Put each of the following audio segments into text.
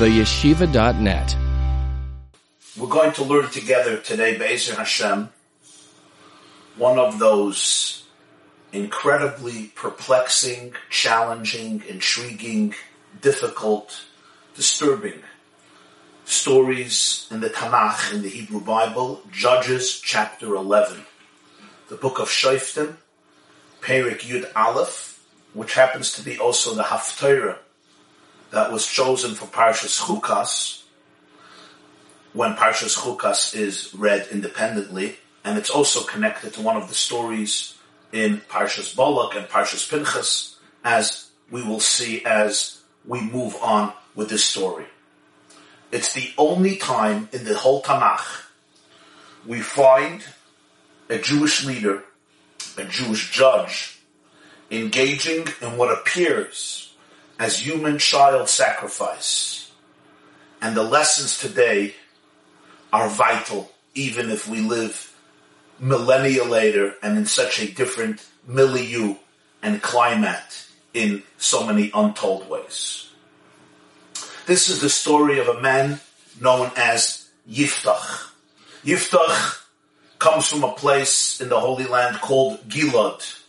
theyeshiva.net. We're going to learn together today, Be'ezer Hashem, one of those incredibly perplexing, challenging, intriguing, difficult, disturbing stories in the Tanakh, in the Hebrew Bible, Judges chapter 11, the book of Shoftim, Perik Yud Aleph, which happens to be also the Haftarah that was chosen for Parshas Chukas, when Parshas Chukas is read independently, and it's also connected to one of the stories in Parshas Balak and Parshas Pinchas, as we will see as we move on with this story. It's the only time in the whole Tanakh we find a Jewish leader, a Jewish judge, engaging in what appears as human child sacrifice. And the lessons today are vital, even if we live millennia later and in such a different milieu and climate in so many untold ways. This is the story of a man known as Yiftach. Yiftach comes from a place in the Holy Land called Gilad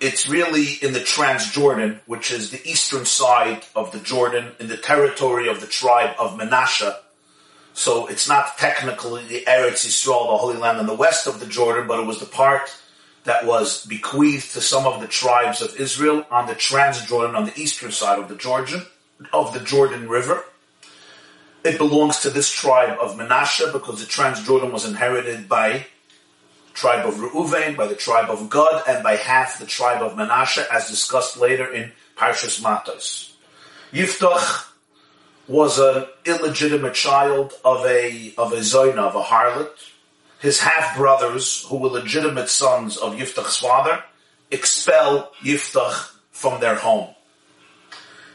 it's really in the Transjordan, which is the eastern side of the Jordan, in the territory of the tribe of Menashe. So it's not technically the Eretz Yisrael, the Holy Land, in the west of the Jordan, but it was the part that was bequeathed to some of the tribes of Israel on the Transjordan, on the eastern side of the Jordan, of the Jordan River. It belongs to this tribe of Menashe because the Transjordan was inherited by tribe of Reuven, by the tribe of Gad, and by half the tribe of Manasseh, as discussed later in Parshas Matos. Yiftach was an illegitimate child of a of a zoina, of a harlot. His half brothers, who were legitimate sons of Yiftach's father, expel Yiftach from their home.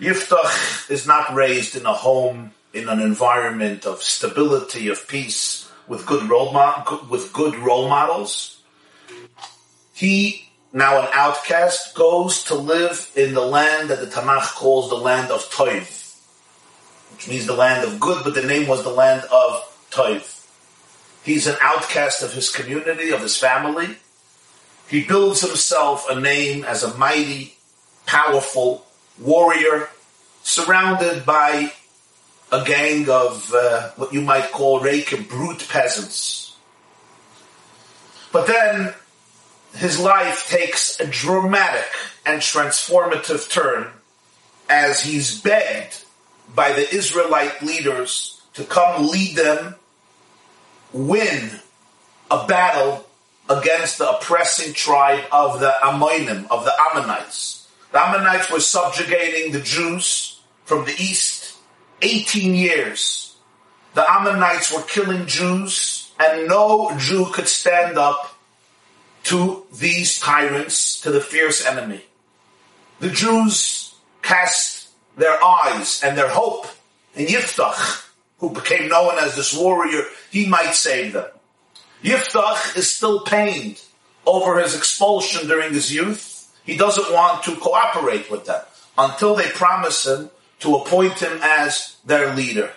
Yiftach is not raised in a home in an environment of stability, of peace with good role mo- with good role models. He now an outcast goes to live in the land that the Tanakh calls the land of Toiv, which means the land of good, but the name was the land of Toiv. He's an outcast of his community, of his family. He builds himself a name as a mighty, powerful warrior, surrounded by a gang of uh, what you might call and brute peasants. But then his life takes a dramatic and transformative turn as he's begged by the Israelite leaders to come lead them win a battle against the oppressing tribe of the Ammonim, of the Ammonites. The Ammonites were subjugating the Jews from the east 18 years, the Ammonites were killing Jews, and no Jew could stand up to these tyrants, to the fierce enemy. The Jews cast their eyes and their hope in Yiftach, who became known as this warrior, he might save them. Yiftach is still pained over his expulsion during his youth. He doesn't want to cooperate with them until they promise him to appoint him as their leader.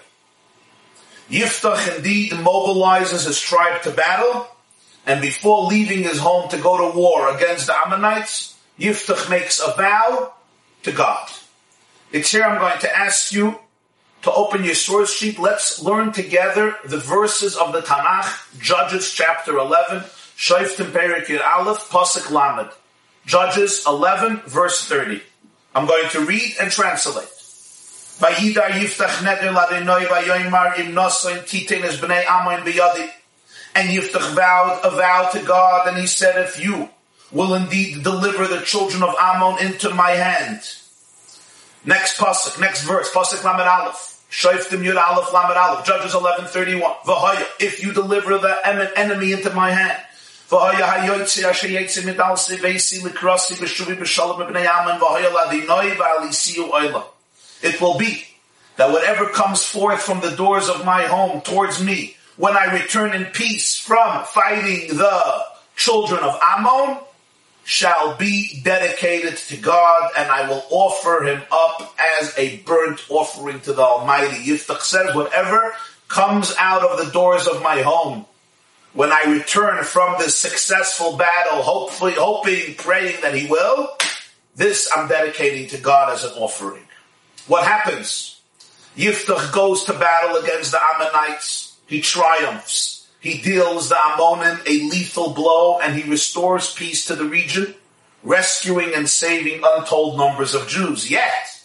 Yiftach indeed mobilizes his tribe to battle, and before leaving his home to go to war against the Ammonites, Yiftach makes a vow to God. It's here I'm going to ask you to open your source sheet. Let's learn together the verses of the Tanakh, Judges chapter 11, Shoftim Perik Aleph, Pasuk Lamed. Judges 11, verse 30. I'm going to read and translate. Vayida Yiftach Neder Ladinoi Vayoimar Im Nosoin Titin Es Bnei Amoin Biyadi. And Yiftach vowed a vow to God, and he said, if you will indeed deliver the children of Ammon into my hand. Next pasuk, next verse, pasuk Lamed Aleph. Shoftim Yud Aleph Lamed Aleph, Judges 11:31. V'haya, if you deliver the enemy into my hand. V'haya hayoytzi asher yetzi midal sivesi likrasi b'shuvi b'shalom b'nei Ammon v'haya ladinoi v'alisiu oilah. It will be that whatever comes forth from the doors of my home towards me, when I return in peace from fighting the children of Ammon, shall be dedicated to God and I will offer him up as a burnt offering to the Almighty. Yiftach says, whatever comes out of the doors of my home when I return from this successful battle, hopefully, hoping, praying that he will, this I'm dedicating to God as an offering. What happens? Yiftach goes to battle against the Ammonites. He triumphs. He deals the Ammonim a lethal blow and he restores peace to the region, rescuing and saving untold numbers of Jews. Yet,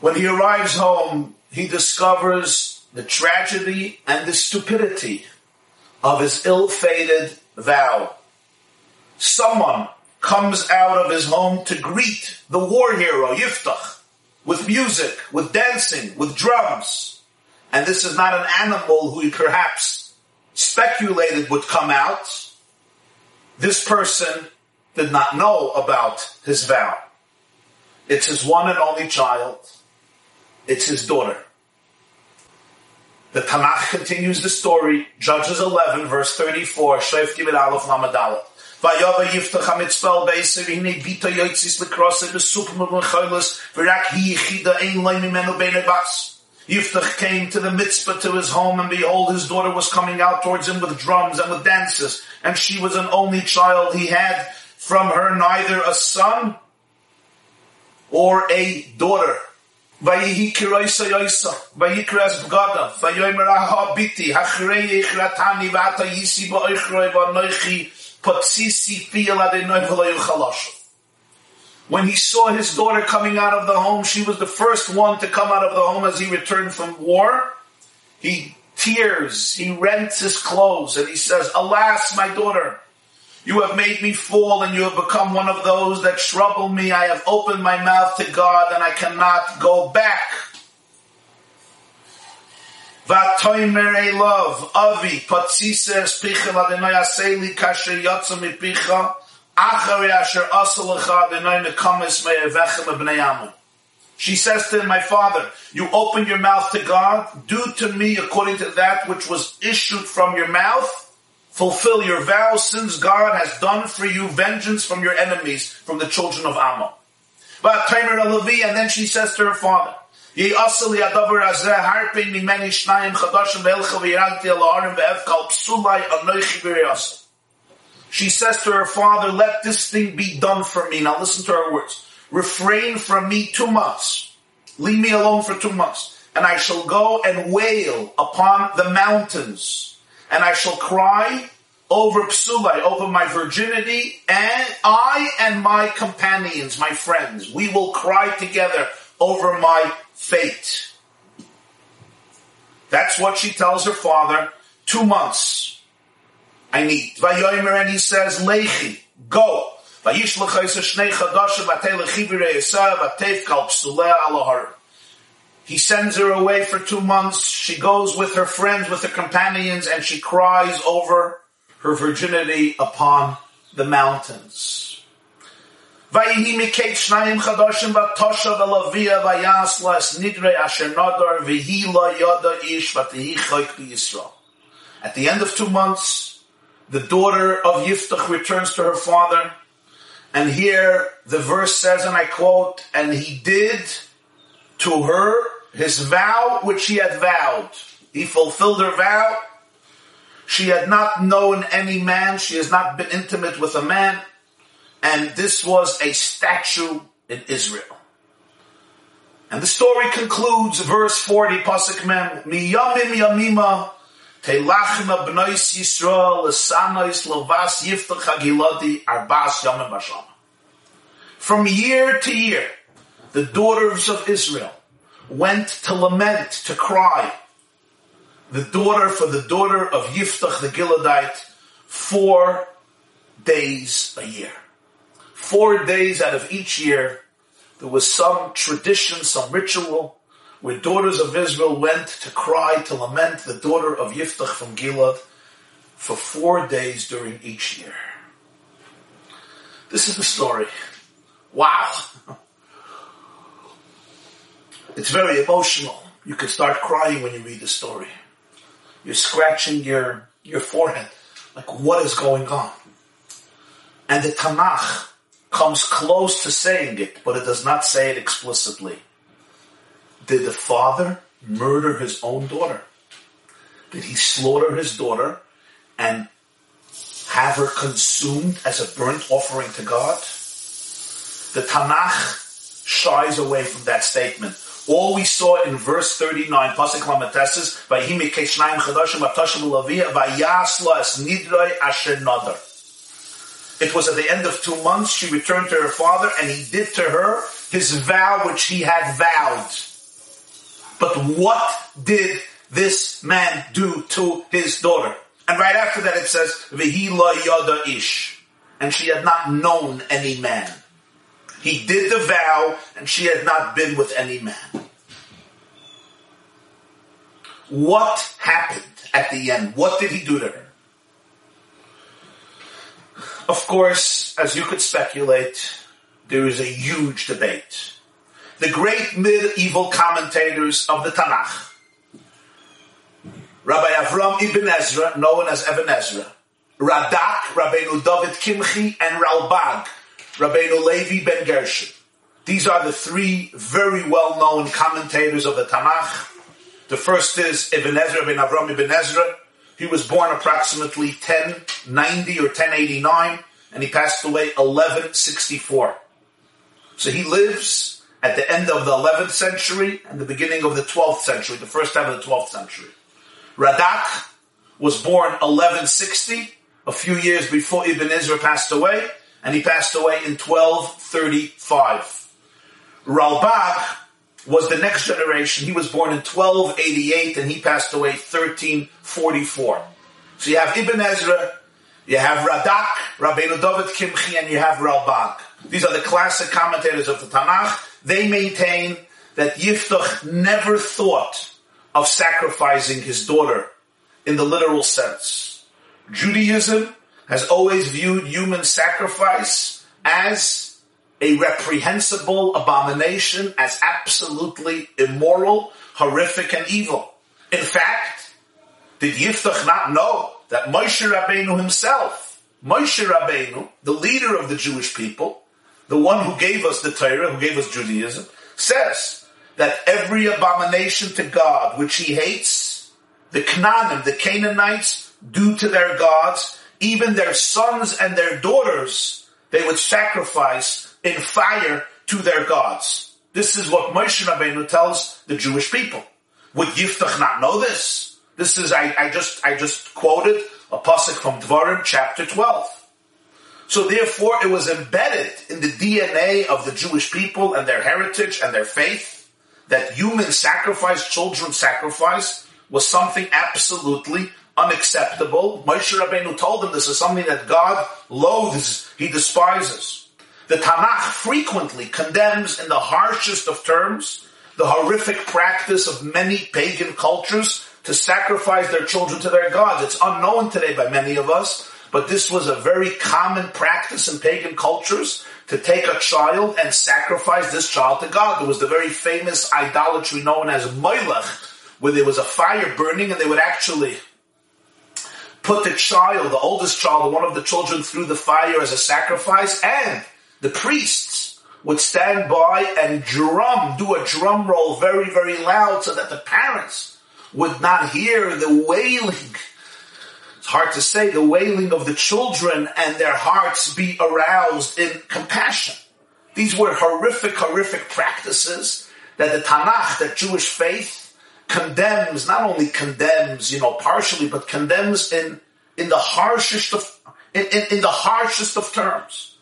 when he arrives home, he discovers the tragedy and the stupidity of his ill-fated vow. Someone comes out of his home to greet the war hero, Yiftach, with music, with dancing, with drums. And this is not an animal who perhaps speculated would come out. This person did not know about his vow. It's his one and only child. It's his daughter. The Tanakh continues the story, Judges 11, verse 34, Shreif Aleph Lamadal. Vayava Yiftach HaMitzpel Beiser, Hine Bita Yoitzis Lekrose, Besupim Lechoilos, Virak Hi Yichida Ein Loim Imenu Bene Bas. Yiftach came to the Mitzpah to his home, and behold, his daughter was coming out towards him with drums and with dances, and she was an only child. He had from her neither a son or a daughter. Vayikras b'gada, vayomer ahabiti, hachrei yichratani v'ata yisi ba'oichroi v'anoichi patsisi fiyal adenoy v'lo yuchalashu. When he saw his daughter coming out of the home, she was the first one to come out of the home as he returned from war. He tears, he rents his clothes, and he says, Alas, my daughter, you have made me fall and you have become one of those that trouble me. I have opened my mouth to God and I cannot go back. Vatoimer love, avi, patzises picha ladenoy aseli kasher yotza mi picha, she says to him, my father, you open your mouth to God, do to me according to that which was issued from your mouth, fulfill your vows since God has done for you vengeance from your enemies, from the children of Ammon. But Tamer Levi, and then she says to her father, She says to her father, let this thing be done for me. Now listen to her words. Refrain from me two months. Leave me alone for two months. And I shall go and wail upon the mountains. And I shall cry over Psulai, over my virginity, and I and my companions, my friends, we will cry together over my fate. That's what she tells her father. Two months. I need. Vayomer and he says, Lechi, go. He sends her away for two months. She goes with her friends, with her companions, and she cries over her virginity upon the mountains. Vayihi mikeit shnayim chadashim vatosha velavia vayas las nidre asher nadar vihi la yada ish vatihi chayk Yisrael. At the end of two months, the daughter of Yiftach returns to her father. And here the verse says, and I quote, and he did to her his vow which he had vowed. He fulfilled her vow. She had not known any man. She has not been intimate with a man. And this was a statue in Israel. And the story concludes, verse 40, Pasuk Mem, Miyamim Yamima Teilachim b'nois Yisrael lovas yiftach hagiladi arbas yomim b'sham. From year to year, the daughters of Israel went to lament, to cry, the daughter for the daughter of Yiftach the Gileadite, four days a year. Four days out of each year, there was some tradition, some ritual where daughters of Israel went to cry, to lament the daughter of Yiftach from Gilad for four days during each year. This is the story. Wow. It's very emotional. You can start crying when you read the story. You're scratching your, your forehead. Like, what is going on? And the Tanakh comes close to saying it, but it does not say it explicitly. Did the father murder his own daughter? Did he slaughter his daughter and have her consumed as a burnt offering to God? The Tanakh shies away from that statement. All we saw in verse 39, Pasuk Es Nidroi Asher Nadar. It was at the end of two months she returned to her father and he did to her his vow which he had vowed. But what did this man do to his daughter? And right after that it says, Vihila yada ish. And she had not known any man. He did the vow and she had not been with any man. What happened at the end? What did he do to her? Of course, as you could speculate, there is a huge debate. The great medieval commentators of the Tanakh, Rabbi Avram Ibn Ezra, known as Ibn Ezra, Radak, Rabbeinu David Kimchi, and Ralbag, Rabbeinu Levi Ben Gershon. These are the three very well-known commentators of the Tanakh. The first is Ibn Ezra, Ibn Avram Ibn Ezra, he was born approximately 1090 or 1089, and he passed away 1164. So he lives at the end of the 11th century and the beginning of the 12th century, the first time of the 12th century. Radak was born 1160, a few years before Ibn Ezra passed away, and he passed away in 1235. Ralbag was the next generation. He was born in 1288 and he passed away 1344. So you have Ibn Ezra, you have Radak, Rabbeinu David Kimchi, and you have Ralbag. These are the classic commentators of the Tanakh. They maintain that Yiftach never thought of sacrificing his daughter in the literal sense. Judaism has always viewed human sacrifice as a reprehensible abomination as absolutely immoral, horrific, and evil. In fact, did Yiftach not know that Moshe Rabbeinu himself, Moshe Rabbeinu, the leader of the Jewish people, the one who gave us the Torah, who gave us Judaism, says that every abomination to God which he hates, the Canaanim, the Canaanites, do to their gods, even their sons and their daughters, they would sacrifice in fire to their gods. This is what Moshe Rabbeinu tells the Jewish people. Would Yiftach not know this? This is, I, I just, I just quoted a pasuk from Dvarim chapter 12. So therefore it was embedded in the DNA of the Jewish people and their heritage and their faith that human sacrifice, children sacrifice was something absolutely unacceptable. Moshe Rabbeinu told them this is something that God loathes, he despises. The Tanakh frequently condemns in the harshest of terms the horrific practice of many pagan cultures to sacrifice their children to their gods. It's unknown today by many of us, but this was a very common practice in pagan cultures to take a child and sacrifice this child to God. There was the very famous idolatry known as Moilech, where there was a fire burning and they would actually put the child, the oldest child, one of the children through the fire as a sacrifice and the priests would stand by and drum, do a drum roll very, very loud so that the parents would not hear the wailing. It's hard to say, the wailing of the children and their hearts be aroused in compassion. These were horrific, horrific practices that the Tanakh, that Jewish faith, condemns, not only condemns, you know, partially, but condemns in, in the harshest of, in, in, in the harshest of terms.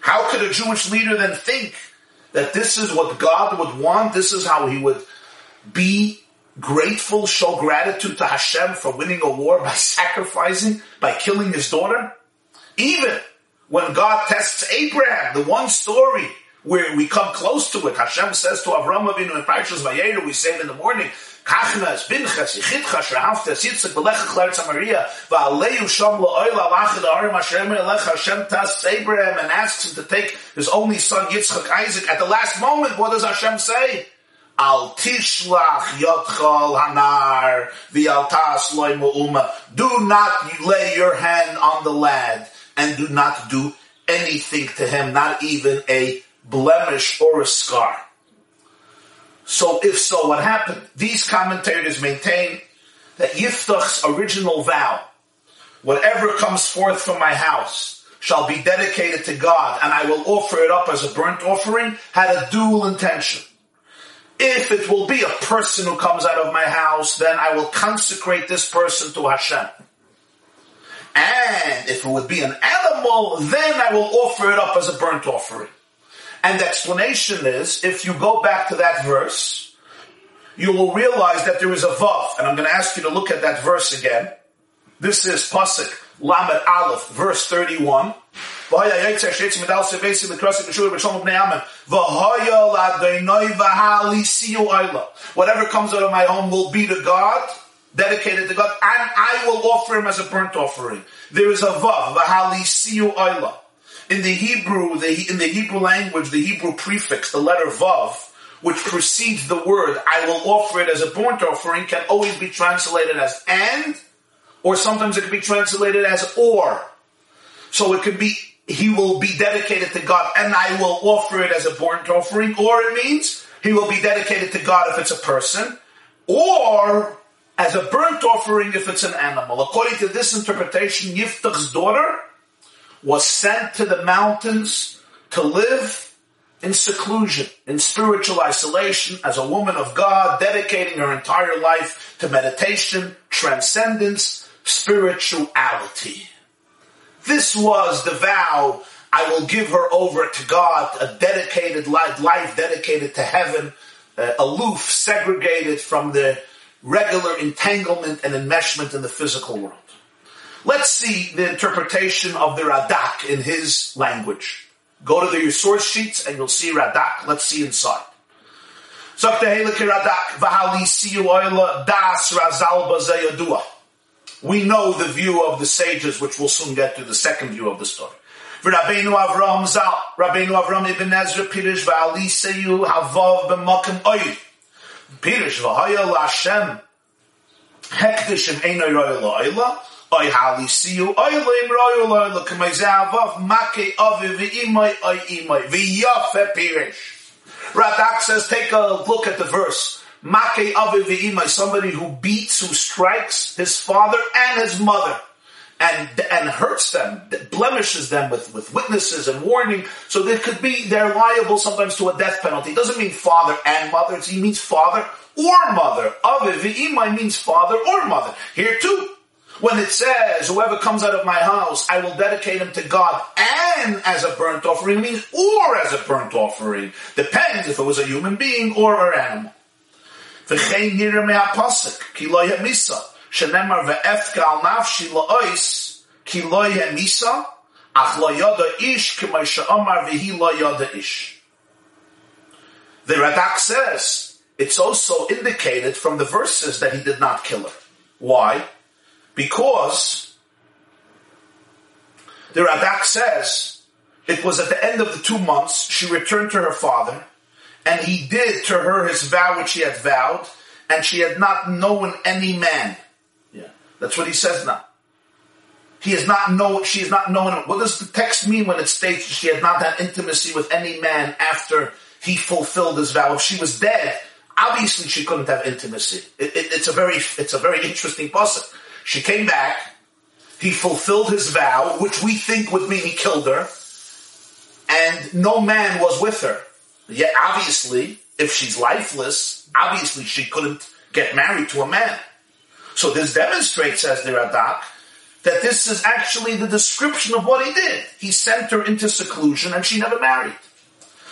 How could a Jewish leader then think that this is what God would want? This is how he would be grateful, show gratitude to Hashem for winning a war by sacrificing, by killing his daughter? Even when God tests Abraham, the one story where we come close to it, Hashem says to Avram Avinu in Parshas Vayeru, we say it in the morning, Kachnas, Binchas, Yichitcha, Shrahavtas, Yitzchak, Belecha, Chler, Samaria, Va'aleyu Sham La'oil, Alachad, Arim, Hashem, Elecha, Hashem, Tas, Abraham, and asks him to take his only son, Yitzchak, Isaac. At the last moment, what does Hashem say? Al tishlach yotchal hanar v'altas loy Do not lay your hand on the lad and do not do anything to him, not even a blemish or a scar. So if so, what happened? These commentators maintain that Yiftach's original vow, whatever comes forth from my house, shall be dedicated to God, and I will offer it up as a burnt offering, had a dual intention. If it will be a person who comes out of my house, then I will consecrate this person to Hashem. And if it would be an animal, then I will offer it up as a burnt offering. And the explanation is, if you go back to that verse, you will realize that there is a vav. And I'm going to ask you to look at that verse again. This is Pasuk Lamed Aleph, verse 31. Whatever comes out of my home will be to God, dedicated to God, and I will offer him as a burnt offering. There is a vav, v'hali siu oila. In the Hebrew, the, in the Hebrew language, the Hebrew prefix, the letter vav, which precedes the word, I will offer it as a burnt offering, can always be translated as and, or sometimes it can be translated as or. So it could be, he will be dedicated to God and I will offer it as a burnt offering, or it means he will be dedicated to God if it's a person, or as a burnt offering if it's an animal. According to this interpretation, Yiftach's daughter was sent to the mountains to live in seclusion, in spiritual isolation, as a woman of God, dedicating her entire life to meditation, transcendence, spirituality. This was the vow I will give her over to God, a dedicated life, life dedicated to heaven, uh, aloof, segregated from the regular entanglement and enmeshment in the physical world. Let's see the interpretation of the Radak in his language. Go to the source sheets and you'll see Radak. Let's see inside. We know the view of the sages, which we'll soon get to the second view of the story. Rabbeinu Avram Zal, Rabbeinu Avram Ibn Ezra Pirish Va'ali Seyu Havav B'Makim Oy. Pirish V'Haya L'Hashem Hekdish Im Eino Royal La'ila Oy hali siyu oy lim roy oy lo kemay zavav make of v'imoy oy imoy v'yafe pirish. Radak says, take a look at the verse. Make of v'imoy, somebody who beats, who strikes his father and his mother. And, and hurts them, blemishes them with, with witnesses and warning. So they could be, they're liable sometimes to a death penalty. It doesn't mean father and mother. It means father or mother. Aviv means father or mother. Here too, when it says, whoever comes out of my house, I will dedicate him to God and as a burnt offering means or as a burnt offering. Depends if it was a human being or an animal. The Radak says, it's also indicated from the verses that he did not kill her. Why? Because the Radak says it was at the end of the two months she returned to her father, and he did to her his vow which he had vowed, and she had not known any man. Yeah, that's what he says now. He has not known. She has not known. What does the text mean when it states she had not had intimacy with any man after he fulfilled his vow? If she was dead, obviously she couldn't have intimacy. It, it, it's a very, it's a very interesting puzzle. She came back. He fulfilled his vow, which we think would mean he killed her. And no man was with her. Yet obviously, if she's lifeless, obviously she couldn't get married to a man. So this demonstrates, as the Radak, that this is actually the description of what he did. He sent her into seclusion and she never married.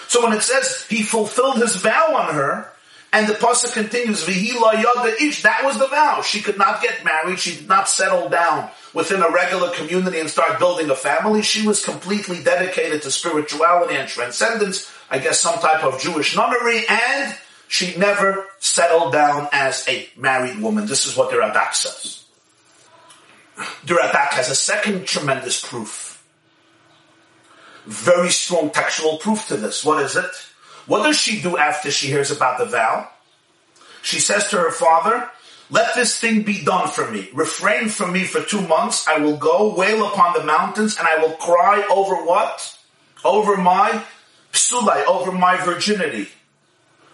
So when it says he fulfilled his vow on her, and the pasuk continues, "V'hila yada ish." That was the vow. She could not get married. She did not settle down within a regular community and start building a family. She was completely dedicated to spirituality and transcendence. I guess some type of Jewish nunnery, and she never settled down as a married woman. This is what the Radak says. The Radak has a second tremendous proof. Very strong textual proof to this. What is it? What does she do after she hears about the vow? She says to her father, let this thing be done for me. Refrain from me for two months. I will go wail upon the mountains and I will cry over what? Over my psulai, over my virginity.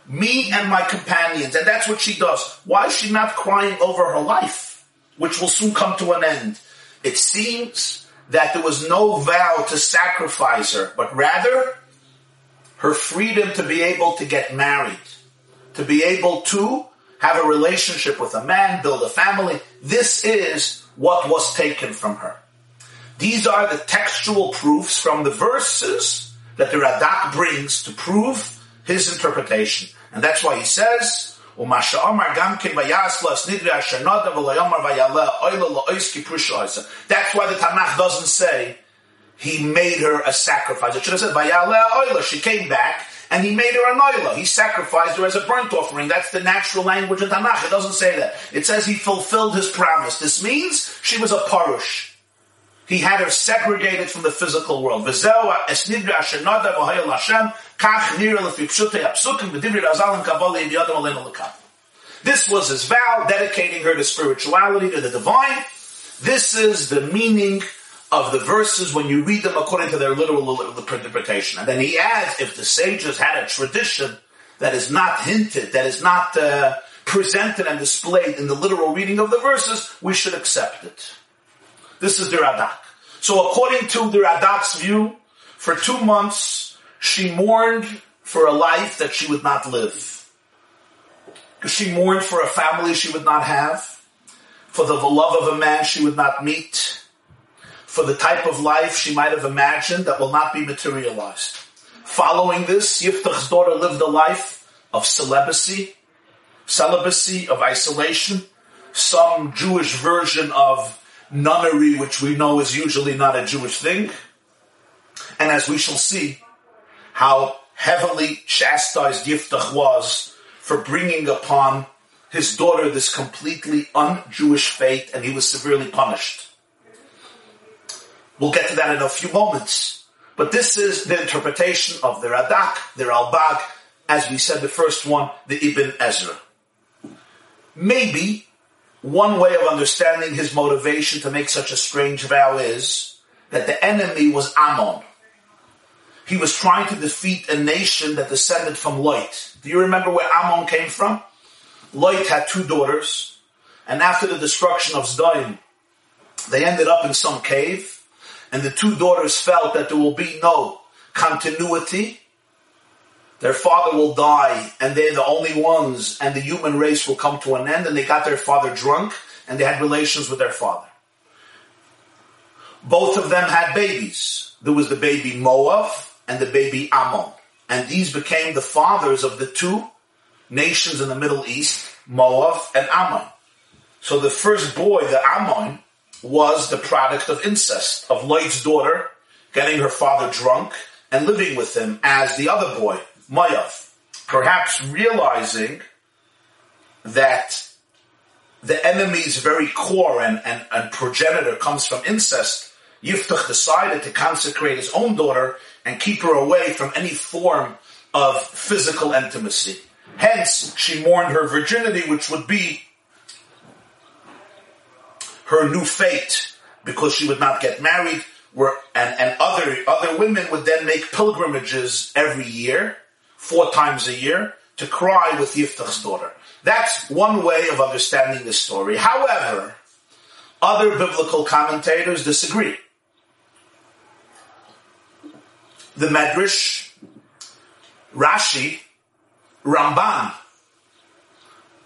Me and my companions. And that's what she does. Why is she not crying over her life, which will soon come to an end? It seems that there was no vow to sacrifice her, but rather her freedom to be able to get married, to be able to have a relationship with a man, build a family. This is what was taken from her. These are the textual proofs from the verses that the Radak brings to prove his interpretation. And that's why he says, that's why the Tanakh doesn't say he made her a sacrifice. It should have said, she came back and he made her a noila. He sacrificed her as a burnt offering. That's the natural language in Tanakh. It doesn't say that. It says he fulfilled his promise. This means she was a parush. He had her segregated from the physical world. This was his vow, dedicating her to spirituality, to the divine. This is the meaning of the verses when you read them according to their literal interpretation. And then he adds, if the sages had a tradition that is not hinted, that is not uh, presented and displayed in the literal reading of the verses, we should accept it. This is the Radak. So according to the Radak's view, for two months, she mourned for a life that she would not live. She mourned for a family she would not have, for the love of a man she would not meet, for the type of life she might have imagined that will not be materialized. Following this, Yiftach's daughter lived a life of celibacy, celibacy, of isolation, some Jewish version of nunnery, which we know is usually not a Jewish thing. And as we shall see, how heavily chastised Yiftach was for bringing upon his daughter this completely un-Jewish fate, and he was severely punished. We'll get to that in a few moments. But this is the interpretation of the Radak, the Ralbag, as we said the first one, the Ibn Ezra. Maybe one way of understanding his motivation to make such a strange vow is that the enemy was Ammon. He was trying to defeat a nation that descended from Lot. Do you remember where Ammon came from? Lot had two daughters, and after the destruction of Zdaim, they ended up in some cave, and the two daughters felt that there will be no continuity, their father will die and they're the only ones and the human race will come to an end and they got their father drunk and they had relations with their father. Both of them had babies. There was the baby Moab and the baby Ammon. And these became the fathers of the two nations in the Middle East, Moab and Ammon. So the first boy, the Ammon, was the product of incest, of Lot's daughter getting her father drunk and living with him as the other boy, Mayav. Perhaps realizing that the enemy's very core and, and, and progenitor comes from incest, Yiftach decided to consecrate his own daughter and keep her away from any form of physical intimacy. Hence, she mourned her virginity, which would be her new fate because she would not get married. Were, and, and other, other women would then make pilgrimages every year, four times a year, to cry with Yiftach's daughter. That's one way of understanding the story. However, other biblical commentators disagree. The Medrash, Rashi, Ramban,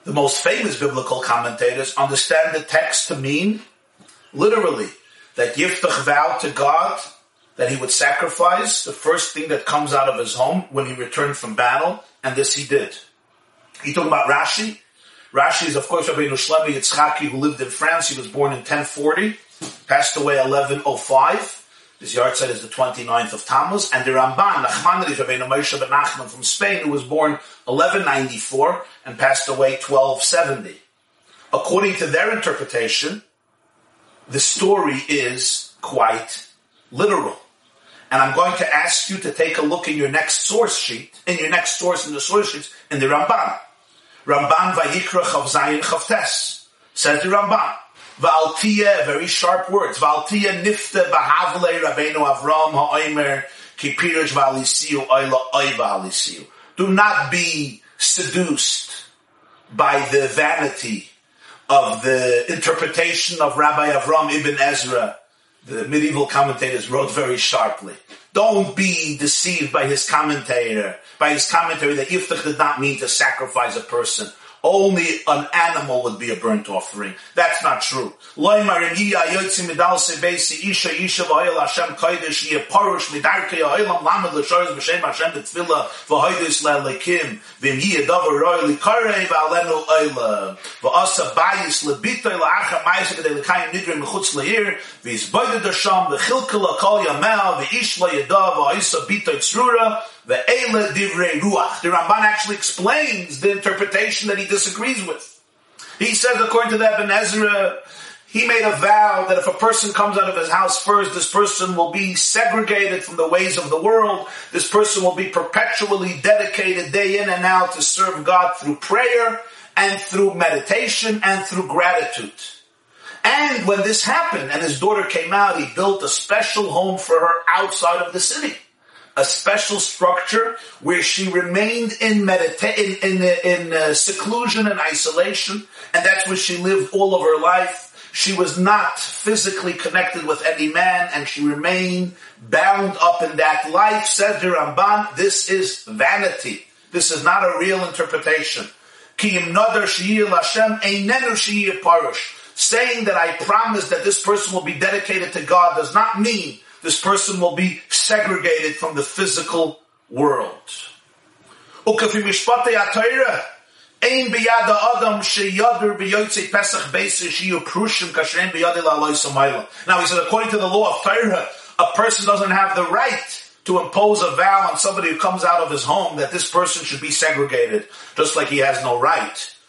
the most famous biblical commentators understand the text to mean literally that Yiftach vowed to God that he would sacrifice the first thing that comes out of his home when he returned from battle, and this he did. He talking about Rashi. Rashi is of course Rabbi Shlomo Yitzchaki who lived in France. He was born in 1040, passed away 1105. His yahrzeit is the 29th of Tammuz. And the Ramban, Nachmanides Rabbeinu Moshe ben Nachman from Spain, who was born 1194 and passed away 1270. According to their interpretation, the story is quite literal. And I'm going to ask you to take a look in your next source sheet, in your next source in the source sheets, in the Ramban. Ramban Vayikra Chav Zayin Chavtes. Says the Ramban. Valtia, very sharp words. Valtia nifta bahavle Rabbeinu Avram ha'omer ki pirush valisiu oila oy valisiu. Do not be seduced by the vanity of the interpretation of Rabbi Avram ibn Ezra. The medieval commentators wrote very sharply. Don't be deceived by his commentator, by his commentary that Yiftach did not mean to sacrifice a person only an animal would be a burnt offering. That's not true. The Eila Divrei Ruach. The Ramban actually explains the interpretation that he disagrees with. He says, according to the Ibn Ezra, he made a vow that if a person comes out of his house first, this person will be segregated from the ways of the world. This person will be perpetually dedicated day in and out to serve God through prayer and through meditation and through gratitude. And when this happened and his daughter came out, he built a special home for her outside of the city a special structure where she remained in medita- in in, in uh, seclusion and isolation, and that's where she lived all of her life. She was not physically connected with any man, and she remained bound up in that life. Said the Ramban, this is vanity. This is not a real interpretation. Saying that I promise that this person will be dedicated to God does not mean this person will be segregated from the physical world. Now he said, according to the law of Torah, a person doesn't have the right to impose a vow on somebody who comes out of his home that this person should be segregated, just like he has no right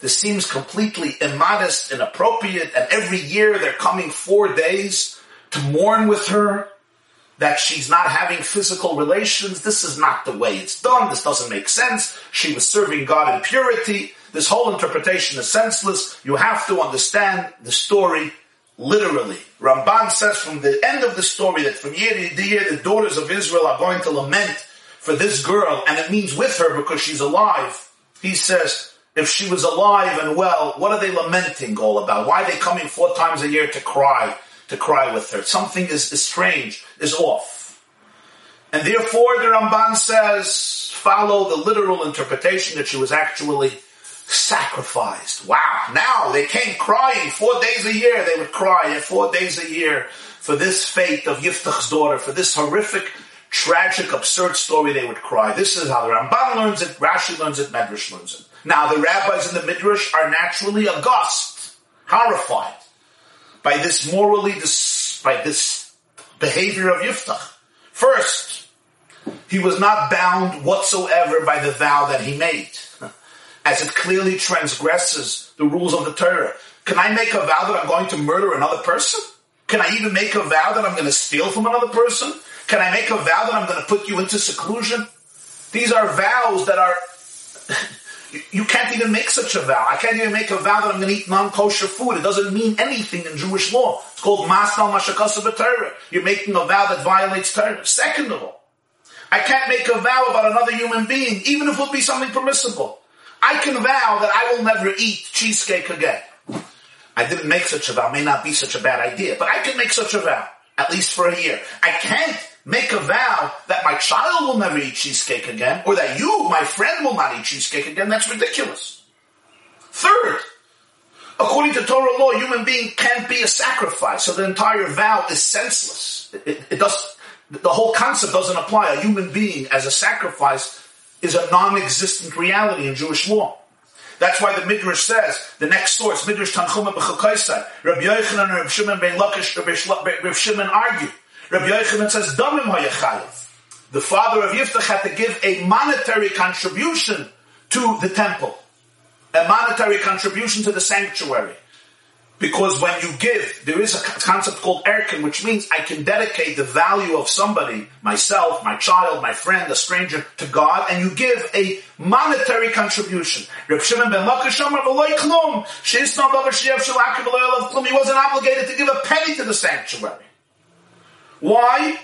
this seems completely immodest, and inappropriate, and every year they're coming four days to mourn with her that she's not having physical relations. This is not the way it's done. This doesn't make sense. She was serving God in purity. This whole interpretation is senseless. You have to understand the story literally. Ramban says from the end of the story that from year to year the daughters of Israel are going to lament for this girl, and it means with her because she's alive. He says, if she was alive and well, what are they lamenting all about? Why are they coming four times a year to cry, to cry with her? Something is, is strange, is off. And therefore the Ramban says, follow the literal interpretation that she was actually sacrificed. Wow. Now they came crying four days a year. They would cry four days a year for this fate of Yiftach's daughter, for this horrific, tragic, absurd story they would cry. This is how the Ramban learns it, Rashi learns it, Medrash learns it. Now the rabbis in the Midrash are naturally aghast, horrified by this morally, by this behavior of Yiftach. First, he was not bound whatsoever by the vow that he made, as it clearly transgresses the rules of the Torah. Can I make a vow that I'm going to murder another person? Can I even make a vow that I'm going to steal from another person? Can I make a vow that I'm going to put you into seclusion? These are vows that are You can't even make such a vow. I can't even make a vow that I'm going to eat non-kosher food. It doesn't mean anything in Jewish law. It's called Masal Mashakasa B'Torah. You're making a vow that violates Torah. Second of all, I can't make a vow about another human being, even if it would be something permissible. I can vow that I will never eat cheesecake again. I didn't make such a vow. May not be such a bad idea, but I can make such a vow, at least for a year. I can't make a vow that my child will never eat cheesecake again, or that you, my friend, will not eat cheesecake again, that's ridiculous. Third, according to Torah law, human being can't be a sacrifice, so the entire vow is senseless. It, it, it does, the whole concept doesn't apply. A human being as a sacrifice is a non-existent reality in Jewish law. That's why the Midrash says, the next source, Midrash Tanchuma B'chukaisai, Rabbi Yochanan and Rabbi Shimon ben Lakish, Rabbi Shimon argue. Rabbi Yochanan says, Damim. The father of Yiftach had to give a monetary contribution to the temple. A monetary contribution to the sanctuary. Because when you give, there is a concept called erkin, which means I can dedicate the value of somebody, myself, my child, my friend, a stranger, to God, and you give a monetary contribution. He wasn't obligated to give a penny to the sanctuary. Why?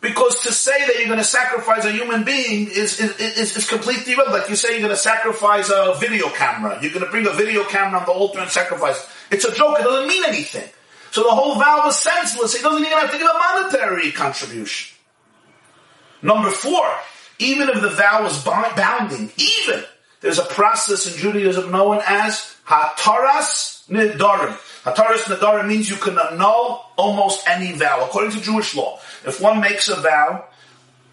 Because to say that you're going to sacrifice a human being is, is, is, is completely irrelevant. Like you say you're going to sacrifice a video camera. You're going to bring a video camera on the altar and sacrifice. It's a joke. It doesn't mean anything. So the whole vow was senseless. He doesn't even have to give a monetary contribution. Number four, even if the vow was bounding, even, there's a process in Judaism known as Hataras Nidarim. Hataras Nadara means you can annul almost any vow. According to Jewish law, if one makes a vow,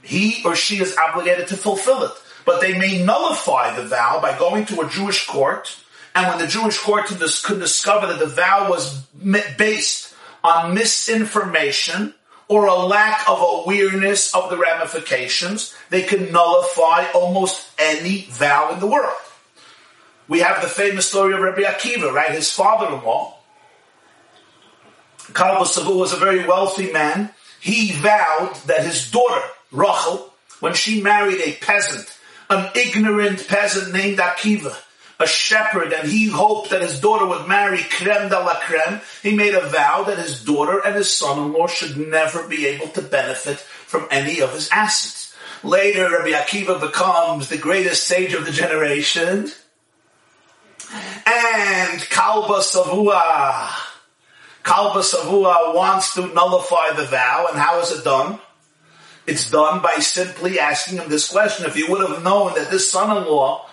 he or she is obligated to fulfill it. But they may nullify the vow by going to a Jewish court, and when the Jewish court could discover that the vow was based on misinformation or a lack of awareness of the ramifications, they can nullify almost any vow in the world. We have the famous story of Rabbi Akiva, right? His father-in-law, Kalba Savua was a very wealthy man. He vowed that his daughter, Rachel, when she married a peasant, an ignorant peasant named Akiva, a shepherd, and he hoped that his daughter would marry creme de la creme, he made a vow that his daughter and his son-in-law should never be able to benefit from any of his assets. Later, Rabbi Akiva becomes the greatest sage of the generation, and Kalba Savua, Kalba Savua wants to nullify the vow, and how is it done? It's done by simply asking him this question. If you would have known that this son-in-law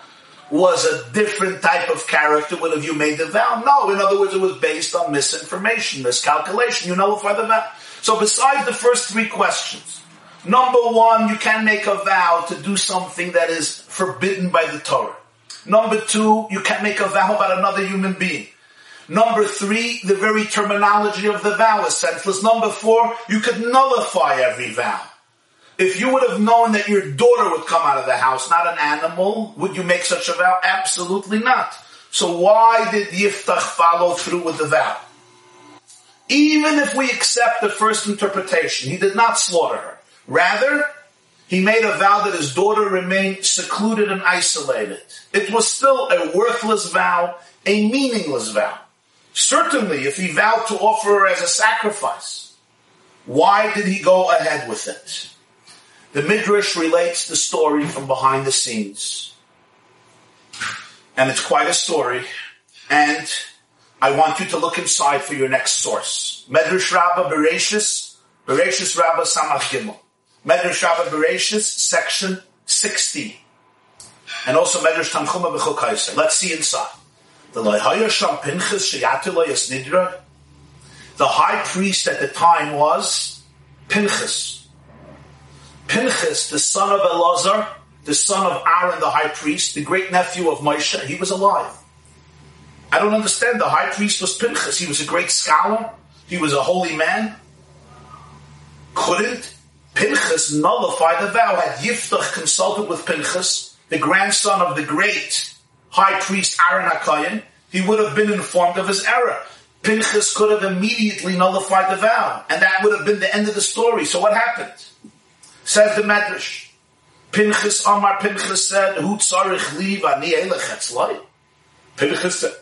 was a different type of character, would have you made the vow? No. In other words, it was based on misinformation, miscalculation. You nullify the vow. So besides the first three questions, number one, you can make a vow to do something that is forbidden by the Torah. Number two, you can make a vow about another human being. Number three, the very terminology of the vow is senseless. Number four, you could nullify every vow. If you would have known that your daughter would come out of the house, not an animal, would you make such a vow? Absolutely not. So why did Yiftach follow through with the vow? Even if we accept the first interpretation, he did not slaughter her. Rather, he made a vow that his daughter remain secluded and isolated. It was still a worthless vow, a meaningless vow. Certainly, if he vowed to offer her as a sacrifice, why did he go ahead with it? The Midrash relates the story from behind the scenes. And it's quite a story. And I want you to look inside for your next source. Medrash Rabbah Bereshis, Bereshis Rabbah Samach Gimel. Medrash Rabbah Bereshis, section 60. And also Medrash Tanchuma B'chokaisa. Let's see inside. The high priest at the time was Pinchas. Pinchas, the son of Elazar, the son of Aaron, the high priest, the great nephew of Moshe, he was alive. I don't understand. The high priest was Pinchas. He was a great scholar. He was a holy man. Couldn't Pinchas nullify the vow? Had Yiftach consulted with Pinchas, the grandson of the great high priest Aaron HaKohen, he would have been informed of his error. Pinchas could have immediately nullified the vow, and that would have been the end of the story. So what happened? Says the Medrash. Pinchas Amar Pinchas said, Hu tzarich li v'ani elech Pinchas said,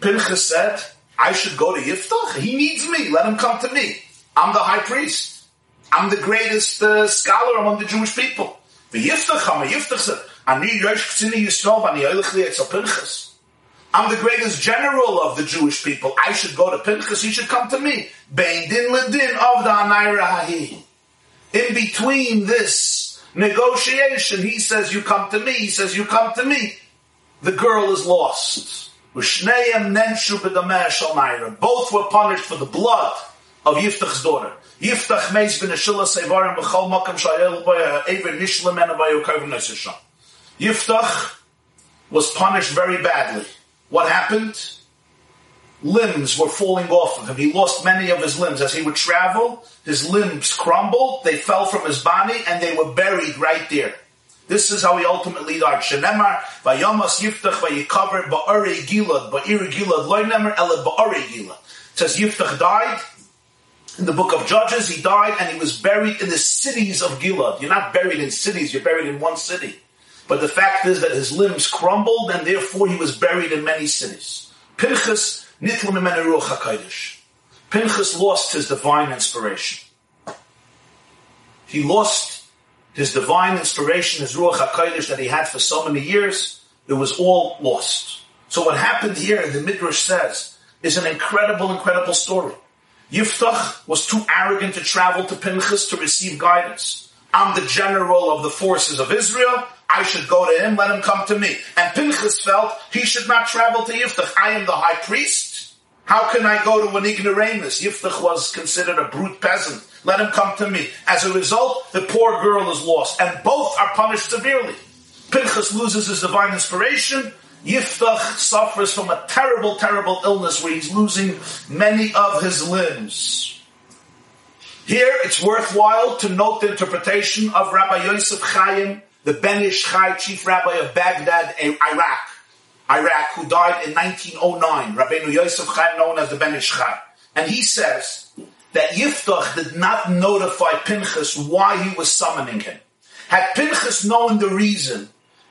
Pinchas said, I should go to Yiftach. He needs me. Let him come to me. I'm the high priest. I'm the greatest uh, scholar among the Jewish people. The Yiftach, I'm a Yiftach Ani yosh k'tzini Yisrael v'ani elech li Pinchas. I'm the greatest general of the Jewish people. I should go to Pinchas. He should come to me. Bein din ledin of the Anayra Hahi in between this negotiation, he says, you come to me, he says, you come to me. The girl is lost. Both were punished for the blood of Yiftach's daughter. Yiftach meis ben Ashila Sevarim makam shayel boya ever nishlam and Yiftach was punished very badly. What happened? Limbs were falling off of him. He lost many of his limbs. As he would travel, his limbs crumbled, they fell from his body, and they were buried right there. This is how he ultimately died. Shenemar, Vayamas Yiftach, Vayikaver, Ba'ari Gilad, Ba'iri Gilad, Loinemer, Ele Ba'ari Gilad. It says Yiftach died, in the book of Judges, he died and he was buried in the cities of Gilad. You're not buried in cities, you're buried in one city. But the fact is that his limbs crumbled and therefore he was buried in many cities. Pinchas ruach. Pinchas lost his divine inspiration. He lost his divine inspiration, his ruach HaKadosh that he had for so many years. It was all lost. So what happened here, the Midrash says, is an incredible, incredible story. Yiftach was too arrogant to travel to Pinchas to receive guidance. I'm the general of the forces of Israel. I should go to him, let him come to me. And Pinchas felt he should not travel to Yiftach. I am the high priest. How can I go to an ignoramus? Yiftach was considered a brute peasant. Let him come to me. As a result, the poor girl is lost, and both are punished severely. Pinchas loses his divine inspiration, Yiftach suffers from a terrible, terrible illness where he's losing many of his limbs. Here, it's worthwhile to note the interpretation of Rabbi Yosef Chaim, the Ben Ish Chai, chief rabbi of Baghdad, Iraq, Iraq, who died in 1909. Rabbi Yosef Chaim, known as the Ben Ish Chai. And he says that Yiftach did not notify Pinchas why he was summoning him. Had Pinchas known the reason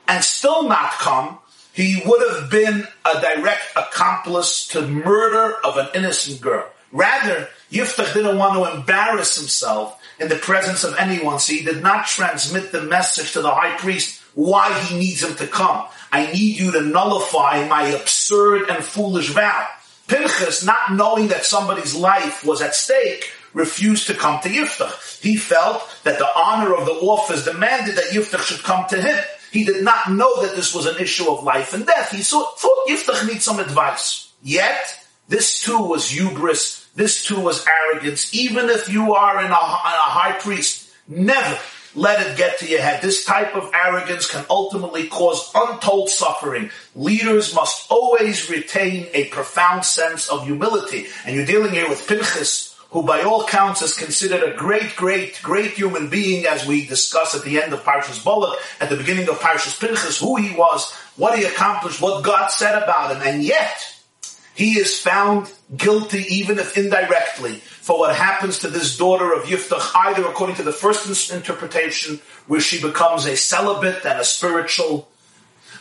and still not come, he would have been a direct accomplice to murder of an innocent girl. Rather, Yiftach didn't want to embarrass himself in the presence of anyone, so he did not transmit the message to the high priest why he needs him to come. I need you to nullify my absurd and foolish vow. Pinchas, not knowing that somebody's life was at stake, refused to come to Yiftach. He felt that the honor of the office demanded that Yiftach should come to him. He did not know that this was an issue of life and death. He thought, thought Yiftach needs some advice. Yet, this too was hubris. This too was arrogance. Even if you are in a, a high priest, never let it get to your head. This type of arrogance can ultimately cause untold suffering. Leaders must always retain a profound sense of humility. And you're dealing here with Pinchas, who by all counts is considered a great, great, great human being, as we discuss at the end of Parshas Balak, at the beginning of Parshas Pinchas, who he was, what he accomplished, what God said about him, and yet he is found guilty, even if indirectly, for what happens to this daughter of Yiftach, either according to the first interpretation, where she becomes a celibate and a spiritual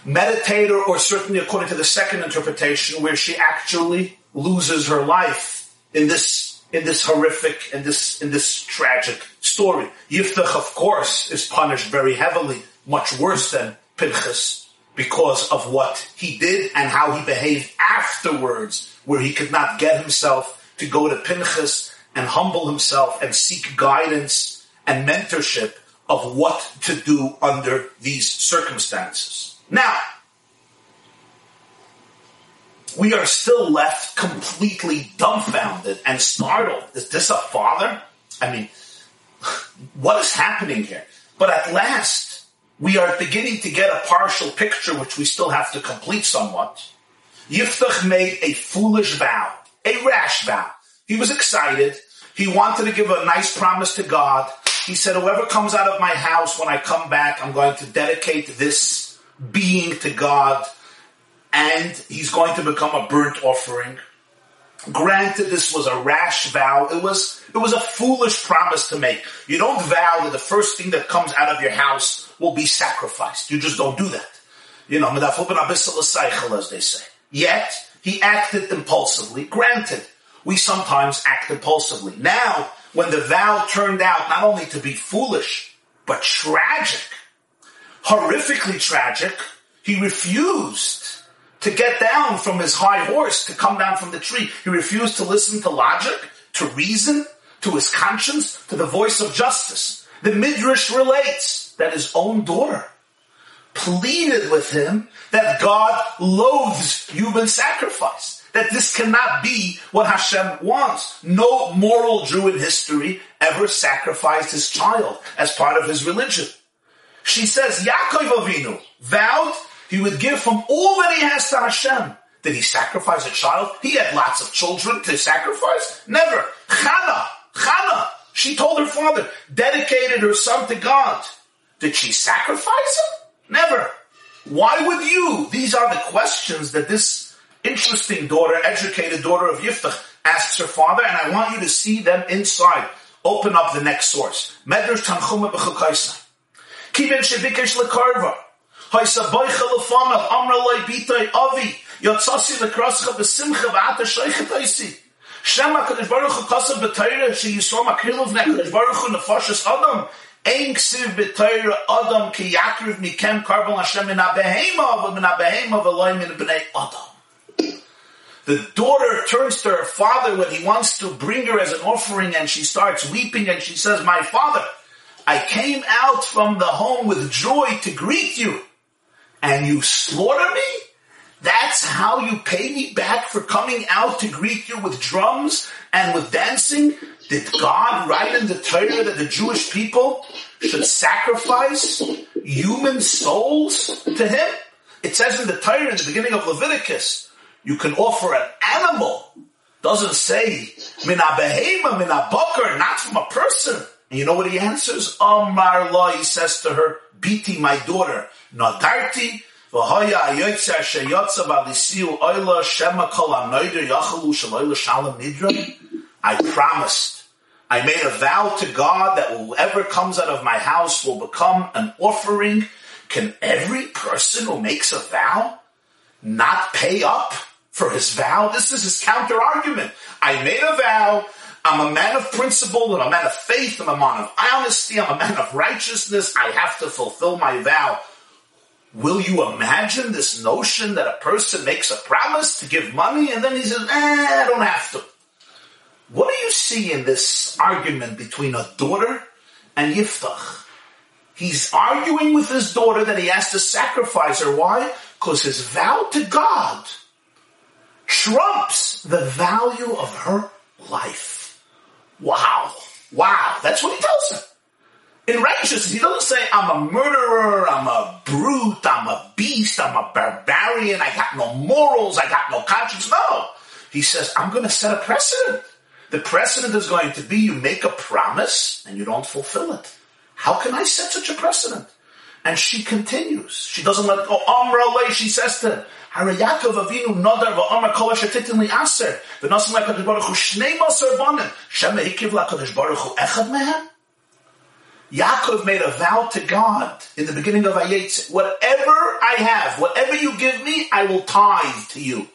meditator, or certainly according to the second interpretation, where she actually loses her life in this in this horrific, in this, in this tragic story. Yiftach, of course, is punished very heavily, much worse than Pinchas, because of what he did and how he behaved afterwards, where he could not get himself to go to Pinchas and humble himself and seek guidance and mentorship of what to do under these circumstances. Now, we are still left completely dumbfounded and startled. Is this a father? I mean, what is happening here? But at last, we are beginning to get a partial picture, which we still have to complete somewhat. Yiftach made a foolish vow, a rash vow. He was excited. He wanted to give a nice promise to God. He said, whoever comes out of my house when I come back, I'm going to dedicate this being to God and he's going to become a burnt offering. Granted, this was a rash vow. It was, it was a foolish promise to make. You don't vow that the first thing that comes out of your house will be sacrificed. You just don't do that. You know, as they say. Yet, he acted impulsively. Granted, we sometimes act impulsively. Now, when the vow turned out not only to be foolish, but tragic, horrifically tragic, he refused to get down from his high horse, to come down from the tree. He refused to listen to logic, to reason, to his conscience, to the voice of justice. The Midrash relates that his own daughter pleaded with him that God loathes human sacrifice. That this cannot be what Hashem wants. No moral Jew in history ever sacrificed his child as part of his religion. She says, Yaakov Avinu vowed He would give from all that he has to Hashem. Did he sacrifice a child? He had lots of children to sacrifice. Never. Chana, Chana, she told her father, dedicated her son to God. Did she sacrifice him? Never. Why would you? These are the questions that this interesting daughter, educated daughter of Yiftach, asks her father, and I want you to see them inside. Open up the next source. Medrash Tanchuma b'chukaisa. Kibin shevikesh lekarva. The daughter turns to her father when he wants to bring her as an offering and she starts weeping and she says, my father, I came out from the home with joy to greet you and you slaughter me? That's how you pay me back for coming out to greet you with drums and with dancing? Did God write in the Torah that the Jewish people should sacrifice human souls to Him? It says in the Torah in the beginning of Leviticus, you can offer an animal. Doesn't say mina behema, mina boker, not from a person. And you know what he answers? Amar la, he says to her, Biti, my daughter, v'alisiu oila shema yachalu shalom nidra. I promised, I made a vow to God that whoever comes out of my house will become an offering. Can every person who makes a vow not pay up for his vow? This is his counter argument. I made a vow. I'm a man of principle, I'm a man of faith, I'm a man of honesty, I'm a man of righteousness. I have to fulfill my vow. Will you imagine this notion that a person makes a promise to give money and then he says, eh, I don't have to? What do you see in this argument between a daughter and Yiftach? He's arguing with his daughter that he has to sacrifice her. Why? Because his vow to God trumps the value of her life. Wow. Wow. That's what he tells her. In righteousness, he doesn't say, I'm a murderer, I'm a brute, I'm a beast, I'm a barbarian, I got no morals, I got no conscience. No. He says, I'm going to set a precedent. The precedent is going to be you make a promise and you don't fulfill it. How can I set such a precedent? And she continues. She doesn't let go. Amra she says to him, Hara Avinu Nodar va'amar kol asher titin li aser v'nosim la'kadosh baruch hu shnei maser bonim shem la'kadosh baruch hu echad mehem Yaakov made a vow to God in the beginning of Ayetz, whatever I have, whatever you give me, I will tithe to you.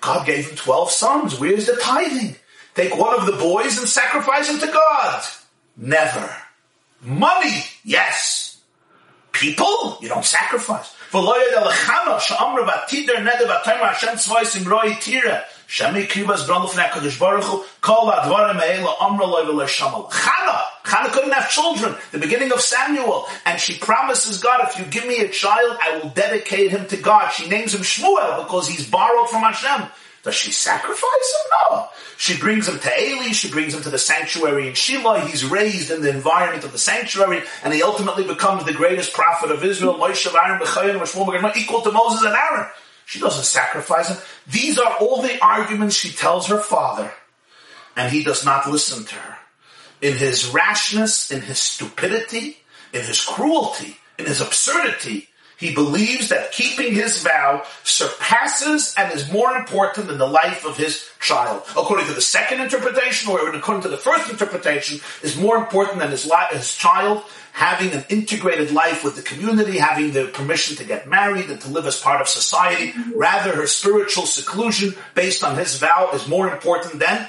God gave him 12 sons. Where's the tithing? Take one of the boys and sacrifice him to God. Never. Money, yes. People, you don't sacrifice. Shemi Kribas Brandl HaKadosh Baruch Hu, Kol Advarim Eila Amra Loi V'Le Chana, Chana couldn't have children, the beginning of Samuel, and she promises God, if you give me a child, I will dedicate him to God. She names him Shmuel because he's borrowed from Hashem. Does she sacrifice him? No. She brings him to Eli, she brings him to the sanctuary in Shiloh, he's raised in the environment of the sanctuary, and he ultimately becomes the greatest prophet of Israel, Moshe, Aaron, equal to Moses and Aaron. She doesn't sacrifice him. These are all the arguments she tells her father, and he does not listen to her. In his rashness, in his stupidity, in his cruelty, in his absurdity, he believes that keeping his vow surpasses and is more important than the life of his child. According to the second interpretation, or according to the first interpretation, is more important than his, li- his child having an integrated life with the community, having the permission to get married and to live as part of society. Mm-hmm. Rather, her spiritual seclusion based on his vow is more important than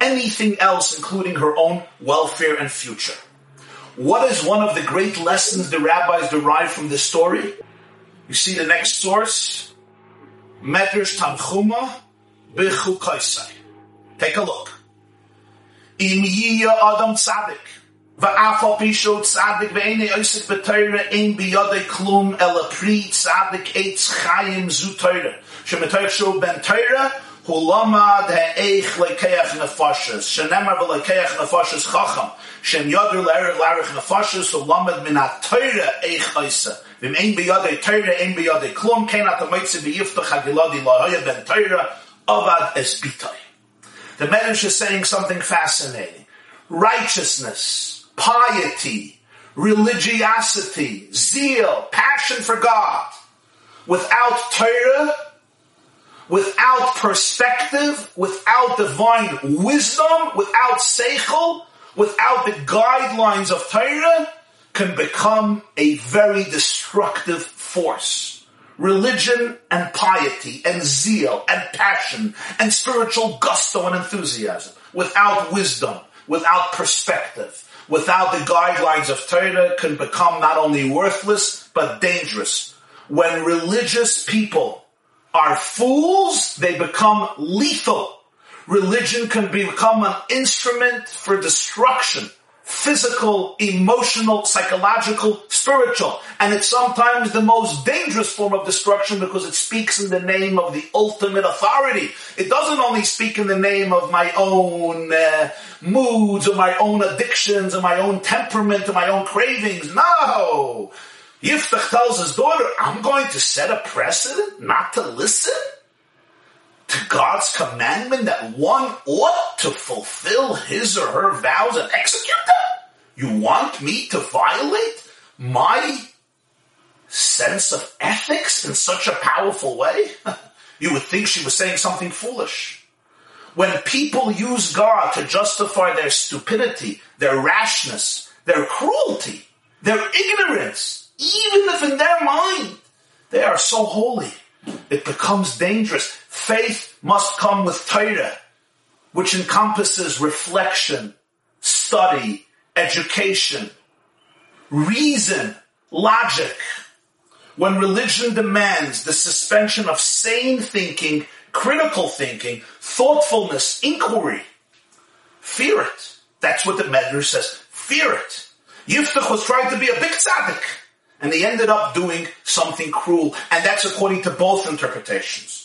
anything else, including her own welfare and future. What is one of the great lessons the rabbis derive from this story? You see the next source? Medrash Tanchuma B'chukaisai. Take a look. Im yiya adam tzadik. Va'afal pisho tzadik ve'ene oisik b'teira ein biyadei klum ela pri tzadik eitz chayim zu teira. Shemeteich shu ben teira hu lamad ha'eich lekeach nefashas. Shenemar v'lekeach nefashas chacham. Shem yadru le'er l'arich nefashas hu lamad min ha'teira eich oisik. Vim ein biyade Torah, ein biyade klum, kein at amoitze biyiftach hagiladi lahoya ben avad es. The Medrash is saying something fascinating. Righteousness, piety, religiosity, zeal, passion for God, without Torah, without perspective, without divine wisdom, without seichel, without the guidelines of Torah, can become a very destructive force. Religion and piety and zeal and passion and spiritual gusto and enthusiasm without wisdom, without perspective, without the guidelines of Torah can become not only worthless, but dangerous. When religious people are fools, they become lethal. Religion can become an instrument for destruction physical, emotional, psychological, spiritual. And it's sometimes the most dangerous form of destruction because it speaks in the name of the ultimate authority. It doesn't only speak in the name of my own uh, moods or my own addictions or my own temperament or my own cravings. No! Yiftach tells his daughter, I'm going to set a precedent not to listen to God's commandment that one ought to fulfill his or her vows and execute them? You want me to violate my sense of ethics in such a powerful way? you would think she was saying something foolish. When people use God to justify their stupidity, their rashness, their cruelty, their ignorance, even if in their mind they are so holy, it becomes dangerous. Faith must come with Torah, which encompasses reflection, study, education, reason, logic. When religion demands the suspension of sane thinking, critical thinking, thoughtfulness, inquiry, fear it. That's what the Medrash says. Fear it. Yiftach was trying to be a big tzaddik and he ended up doing something cruel, and that's according to both interpretations.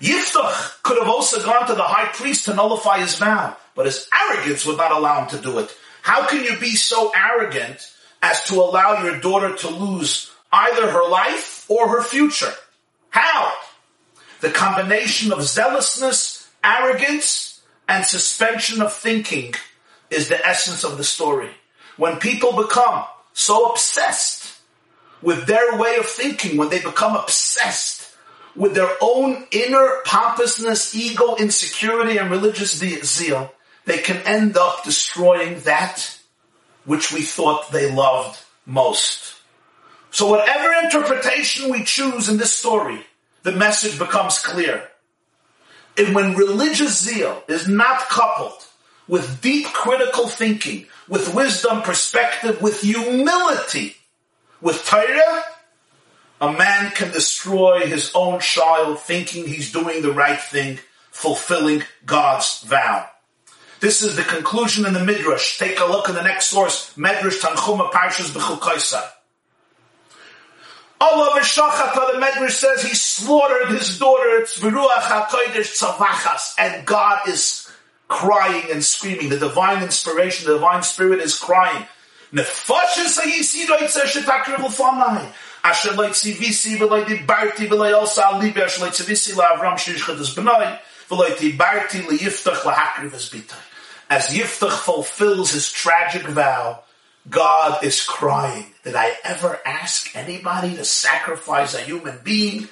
Yiftach could have also gone to the high priest to nullify his vow, but his arrogance would not allow him to do it. How can you be so arrogant as to allow your daughter to lose either her life or her future? How? The combination of zealousness, arrogance, and suspension of thinking is the essence of the story. When people become so obsessed with their way of thinking, when they become obsessed with their own inner pompousness, ego, insecurity, and religious zeal, they can end up destroying that which we thought they loved most. So whatever interpretation we choose in this story, the message becomes clear. And when religious zeal is not coupled with deep critical thinking, with wisdom, perspective, with humility, with Torah, a man can destroy his own child thinking he's doing the right thing, fulfilling God's vow. This is the conclusion in the Midrash. Take a look in the next source, Midrash Tanchuma Parshas B'chukaisa. Allah V'shachata, the Midrash says he slaughtered his daughter, Tzviruach HaKodesh Tzavachas, and God is crying and screaming. The divine inspiration, the divine spirit is crying. Asher loy tzivisi v'loy dibarti v'loy elsa alibi asher loy tzivisi la'avram shirishchat es b'nai v'loy dibarti liyiftach lahakriv es bitay. As Yiftach fulfills his tragic vow, God is crying. Did I ever ask anybody to sacrifice a human being?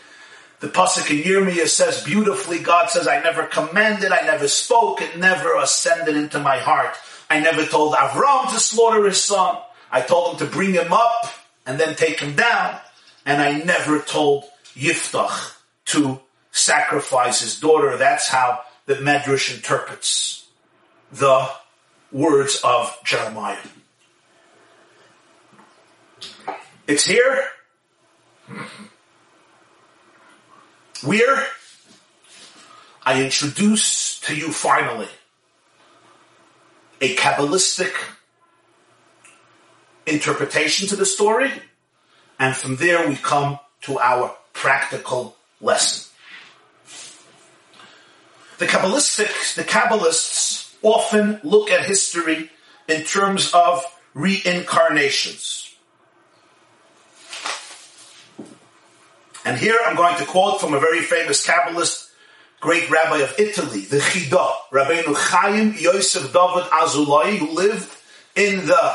The Pasuk in Yirmiyah says beautifully, God says, I never commanded, I never spoke, it never ascended into my heart. I never told Avram to slaughter his son. I told him to bring him up and then take him down. And I never told Yiftach to sacrifice his daughter. That's how the Medrash interprets the words of Jeremiah. It's here. Where I introduce to you finally a Kabbalistic interpretation to the story, and from there we come to our practical lesson. The Kabbalistic, the Kabbalists often look at history in terms of reincarnations. And here I'm going to quote from a very famous Kabbalist, great rabbi of Italy, the Chida, Rabbeinu Chaim Yosef David Azulai, who lived in the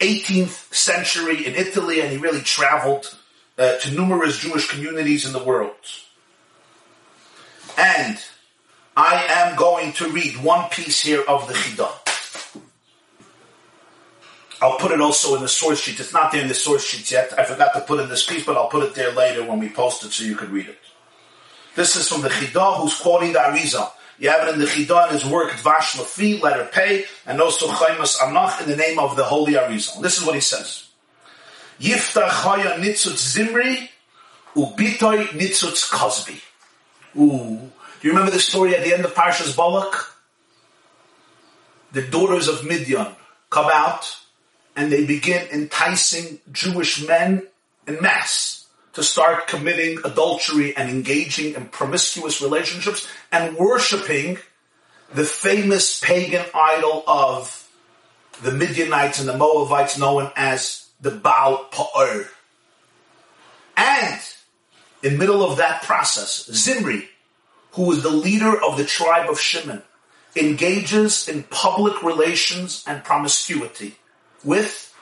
18th century in Italy, and he really traveled uh, to numerous Jewish communities in the world. And I am going to read one piece here of the Chida. I'll put it also in the source sheet. It's not there in the source sheets yet. I forgot to put in this piece, but I'll put it there later when we post it so you can read it. This is from the Chida who's quoting the Arizal. You have it in the Chida in his work Dvash Lafi, letter Pei, and also Chaimas Anach in the name of the Holy Arizal. This is what he says. Yiftach Chaya Nitzutz Zimri, Ubitoy Nitzutz Kozbi. Ooh. Do you remember the story at the end of Parshas Balak? The daughters of Midian come out and they begin enticing Jewish men in mass to start committing adultery and engaging in promiscuous relationships and worshiping the famous pagan idol of the Midianites and the Moabites known as the Baal Pa'or. And in middle of that process, Zimri, who was the leader of the tribe of Shimon, engages in public relations and promiscuity with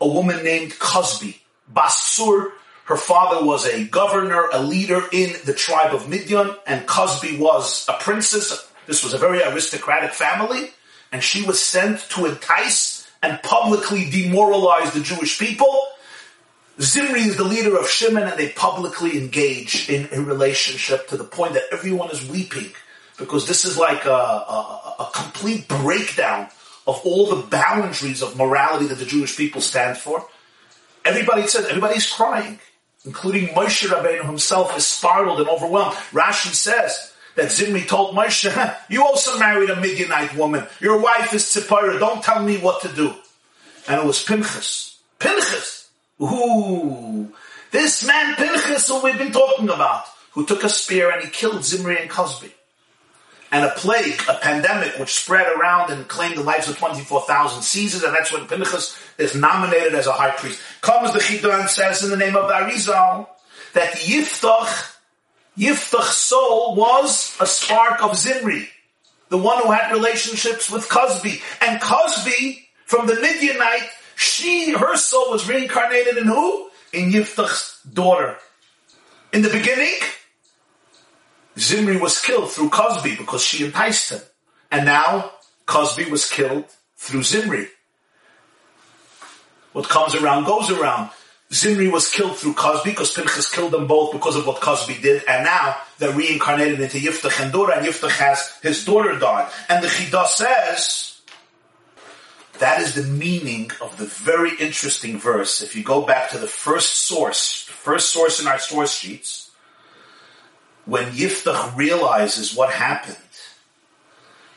a woman named Kozbi. Basur, her father was a governor, a leader in the tribe of Midian, and Kozbi was a princess. This was a very aristocratic family, and she was sent to entice and publicly demoralize the Jewish people. Zimri is the leader of Shimon, and they publicly engage in a relationship to the point that everyone is weeping because this is like a, a, a complete breakdown of all the boundaries of morality that the Jewish people stand for. Everybody everybody's crying, including Moshe Rabbeinu himself is startled and overwhelmed. Rashi says that Zimri told Moshe, you also married a Midianite woman. Your wife is Tzipora. Don't tell me what to do. And it was Pinchas. Pinchas! Ooh! This man Pinchas who we've been talking about, who took a spear and he killed Zimri and Kozbi and a plague, a pandemic, which spread around and claimed the lives of 24,000 Caesars, and that's when Pinchas is nominated as a high priest. Comes the Chidon and says in the name of Arizal that Yiftach, Yiftach's soul was a spark of Zimri, the one who had relationships with Kozbi. And Kozbi, from the Midianite, she, her soul was reincarnated in who? In Yiftach's daughter. In the beginning, Zimri was killed through Kozbi because she enticed him. And now Kozbi was killed through Zimri. What comes around goes around. Zimri was killed through Kozbi because Pinchas killed them both because of what Kozbi did, and now they're reincarnated into Yiftach and Dora, and Yiftach has his daughter died. And the Chidah says that is the meaning of the very interesting verse. If you go back to the first source, the first source in our source sheets, when Yiftach realizes what happened,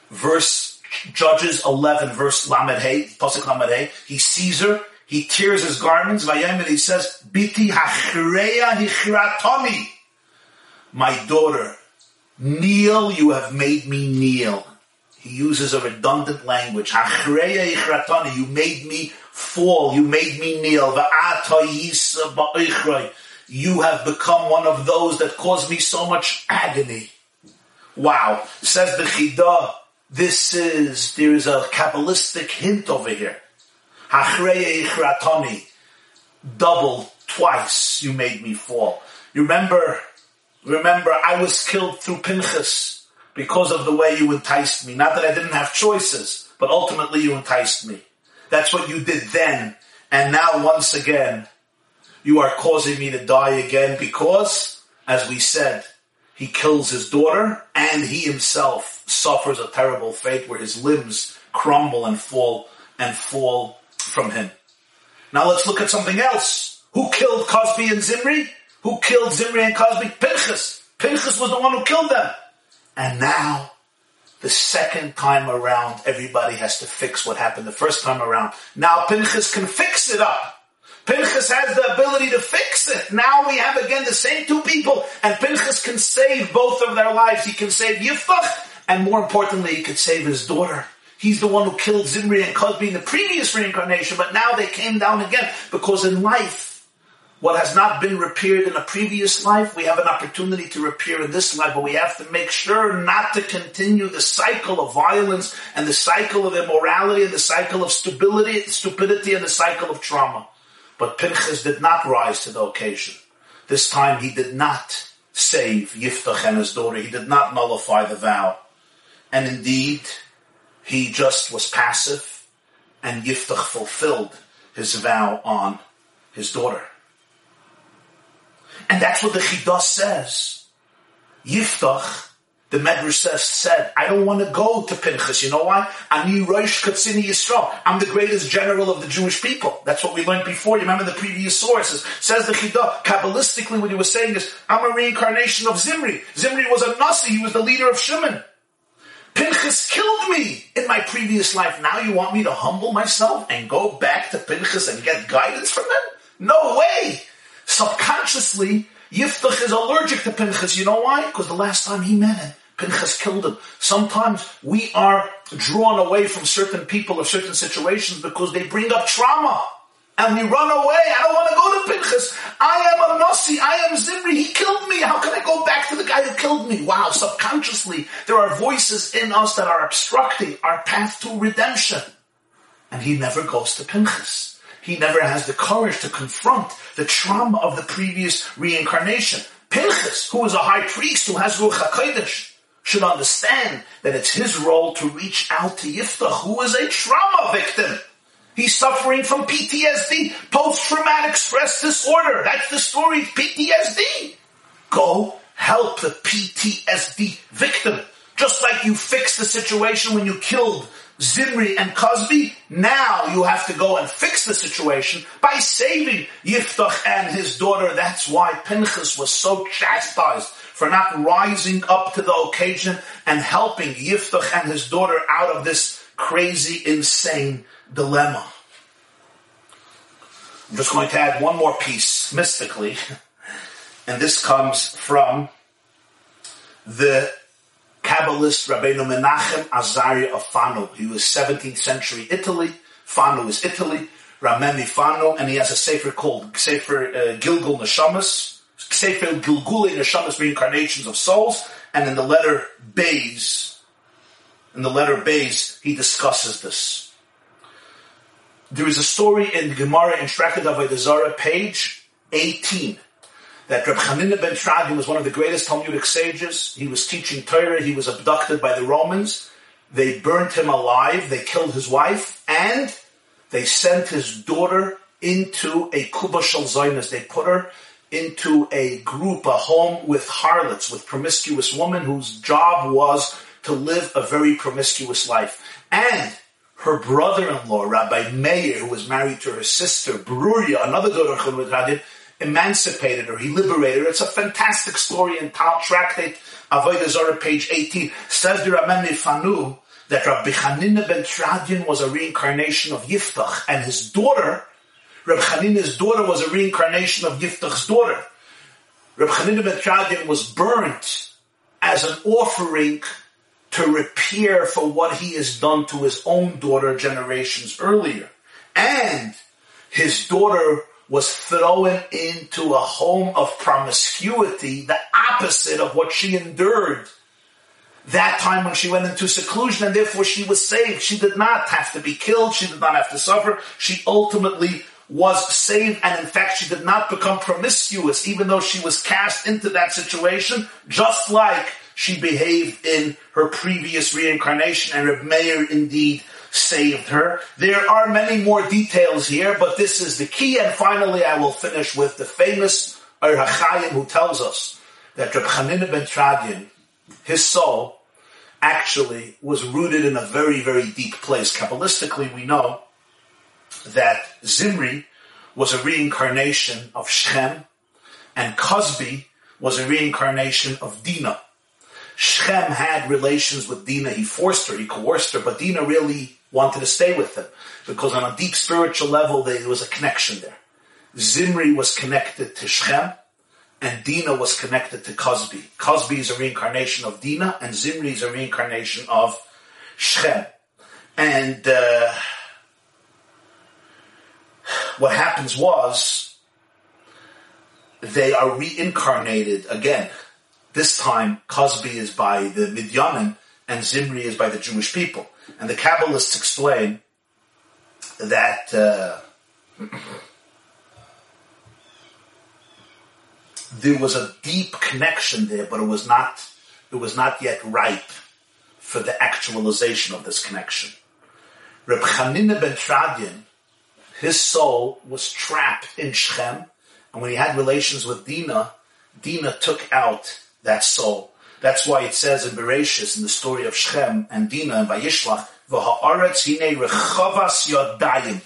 verse Judges 11, verse Lamed Hey, Lamed Hey, he sees her, he tears his garments, Vayem, and he says, Biti hachreya hichratoni. My daughter, kneel, you have made me kneel. He uses a redundant language. Hachreya hichratoni, you made me fall, you made me kneel you have become one of those that caused me so much agony. Wow. Says the Chida, this is, there is a Kabbalistic hint over here. Hachrei ichratoni. Double, twice you made me fall. You remember, remember I was killed through Pinchas because of the way you enticed me. Not that I didn't have choices, but ultimately you enticed me. That's what you did then. And now once again, you are causing me to die again because, as we said, he kills his daughter and he himself suffers a terrible fate where his limbs crumble and fall and fall from him. Now let's look at something else. Who killed Kozbi and Zimri? Who killed Zimri and Kozbi? Pinchas. Pinchas was the one who killed them. And now, the second time around, everybody has to fix what happened the first time around. Now Pinchas can fix it up. Pinchas has the ability to fix it. Now we have again the same two people, and Pinchas can save both of their lives. He can save Yiftach, and more importantly, he could save his daughter. He's the one who killed Zimri and Kozbi in the previous reincarnation, but now they came down again because in life, what has not been repaired in a previous life, we have an opportunity to repair in this life, but we have to make sure not to continue the cycle of violence and the cycle of immorality and the cycle of stupidity, stupidity and the cycle of trauma. But Pinchas did not rise to the occasion. This time he did not save Yiftach and his daughter. He did not nullify the vow. And indeed, he just was passive and Yiftach fulfilled his vow on his daughter. And that's what the Chidah says. Yiftach, the Medrash says, said, I don't want to go to Pinchas. You know why? Ani Rosh Katzini Yisrael. I'm the greatest general of the Jewish people. That's what we learned before. You remember the previous sources. Says the Chidah, Kabbalistically what he was saying is, I'm a reincarnation of Zimri. Zimri was a Nasi. He was the leader of Shimon. Pinchas killed me in my previous life. Now you want me to humble myself and go back to Pinchas and get guidance from him? No way! Subconsciously, Yiftach is allergic to Pinchas. You know why? Because the last time he met him, Pinchas killed him. Sometimes we are drawn away from certain people or certain situations because they bring up trauma. And we run away. I don't want to go to Pinchas. I am a Nasi. I am Zimri. Wow. Subconsciously, there are voices in us that are obstructing our path to redemption. And he never goes to Pinchas. He never has the courage to confront the trauma of the previous reincarnation. Pinchas, who is a high priest who has Ruach HaKodesh, should understand that it's his role to reach out to Yiftach, who is a trauma victim. He's suffering from PTSD, post-traumatic stress disorder. That's the story, of PTSD. Go help the PTSD victim. Just like you fixed the situation when you killed Zimri and Kozbi, now you have to go and fix the situation by saving Yiftach and his daughter. That's why Pinchas was so chastised for not rising up to the occasion and helping Yiftach and his daughter out of this crazy, insane dilemma. I'm just going to add one more piece mystically, and this comes from the Kabbalist Rabbeinu Menachem Azaria of Fano. He was 17th century Italy. Fano is Italy. Rameni Fano, and he has a sefer called Sefer uh, Gilgul Neshamas, Sefer Gilgule Neshamas, reincarnations of souls, and in the letter Bays, in the letter Bays, he discusses this. There is a story in Gemara in Shrekad Avodah page 18, that Reb Chanina ben Tradi was one of the greatest Talmudic sages. He was teaching Torah. He was abducted by the Romans. They burnt him alive. They killed his wife, and they sent his daughter into a kuba shalzainas. They put her into a group, a home with harlots, with promiscuous women whose job was to live a very promiscuous life. And her brother-in-law, Rabbi Meir, who was married to her sister, Bruria, another daughter of Chumud emancipated her, he liberated her. It's a fantastic story in Tal Tractate Avodah Zarah, page 18. Says the Raman Fanu that Rabbi Chanina ben Teradyon was a reincarnation of Yiftach, and his daughter, Rabbi Chanina's daughter, was a reincarnation of Yiftach's daughter. Rabbi Chanina ben Teradyon was burnt as an offering to repair for what he has done to his own daughter generations earlier. And his daughter was thrown into a home of promiscuity, the opposite of what she endured that time when she went into seclusion and therefore she was saved. She did not have to be killed. She did not have to suffer. She ultimately was saved and in fact she did not become promiscuous even though she was cast into that situation just like she behaved in her previous reincarnation and Reb Meir indeed saved her. There are many more details here, but this is the key. And finally, I will finish with the famous Or who tells us that Reb Chanina ben Teradyon, his soul, actually was rooted in a very, very deep place. Kabbalistically, we know that Zimri was a reincarnation of Shem, and Kozbi was a reincarnation of Dinah. Shem had relations with Dinah. He forced her, he coerced her, but Dinah really wanted to stay with them because on a deep spiritual level there was a connection there. Zimri was connected to Shem and Dina was connected to Kozbi. Kozbi is a reincarnation of Dina and Zimri is a reincarnation of Shem. And uh, what happens was they are reincarnated again. This time, Kozbi is by the Midyanim and Zimri is by the Jewish people. And the Kabbalists explain that uh, there was a deep connection there, but it was not it was not yet ripe for the actualization of this connection. Reb Chanina ben Teradyon, his soul was trapped in Shechem, and when he had relations with Dina, Dina took out that soul. That's why it says in Bereshis, in the story of Shechem and Dina and Vayishlach, V'ha'aretz rechavas yodayim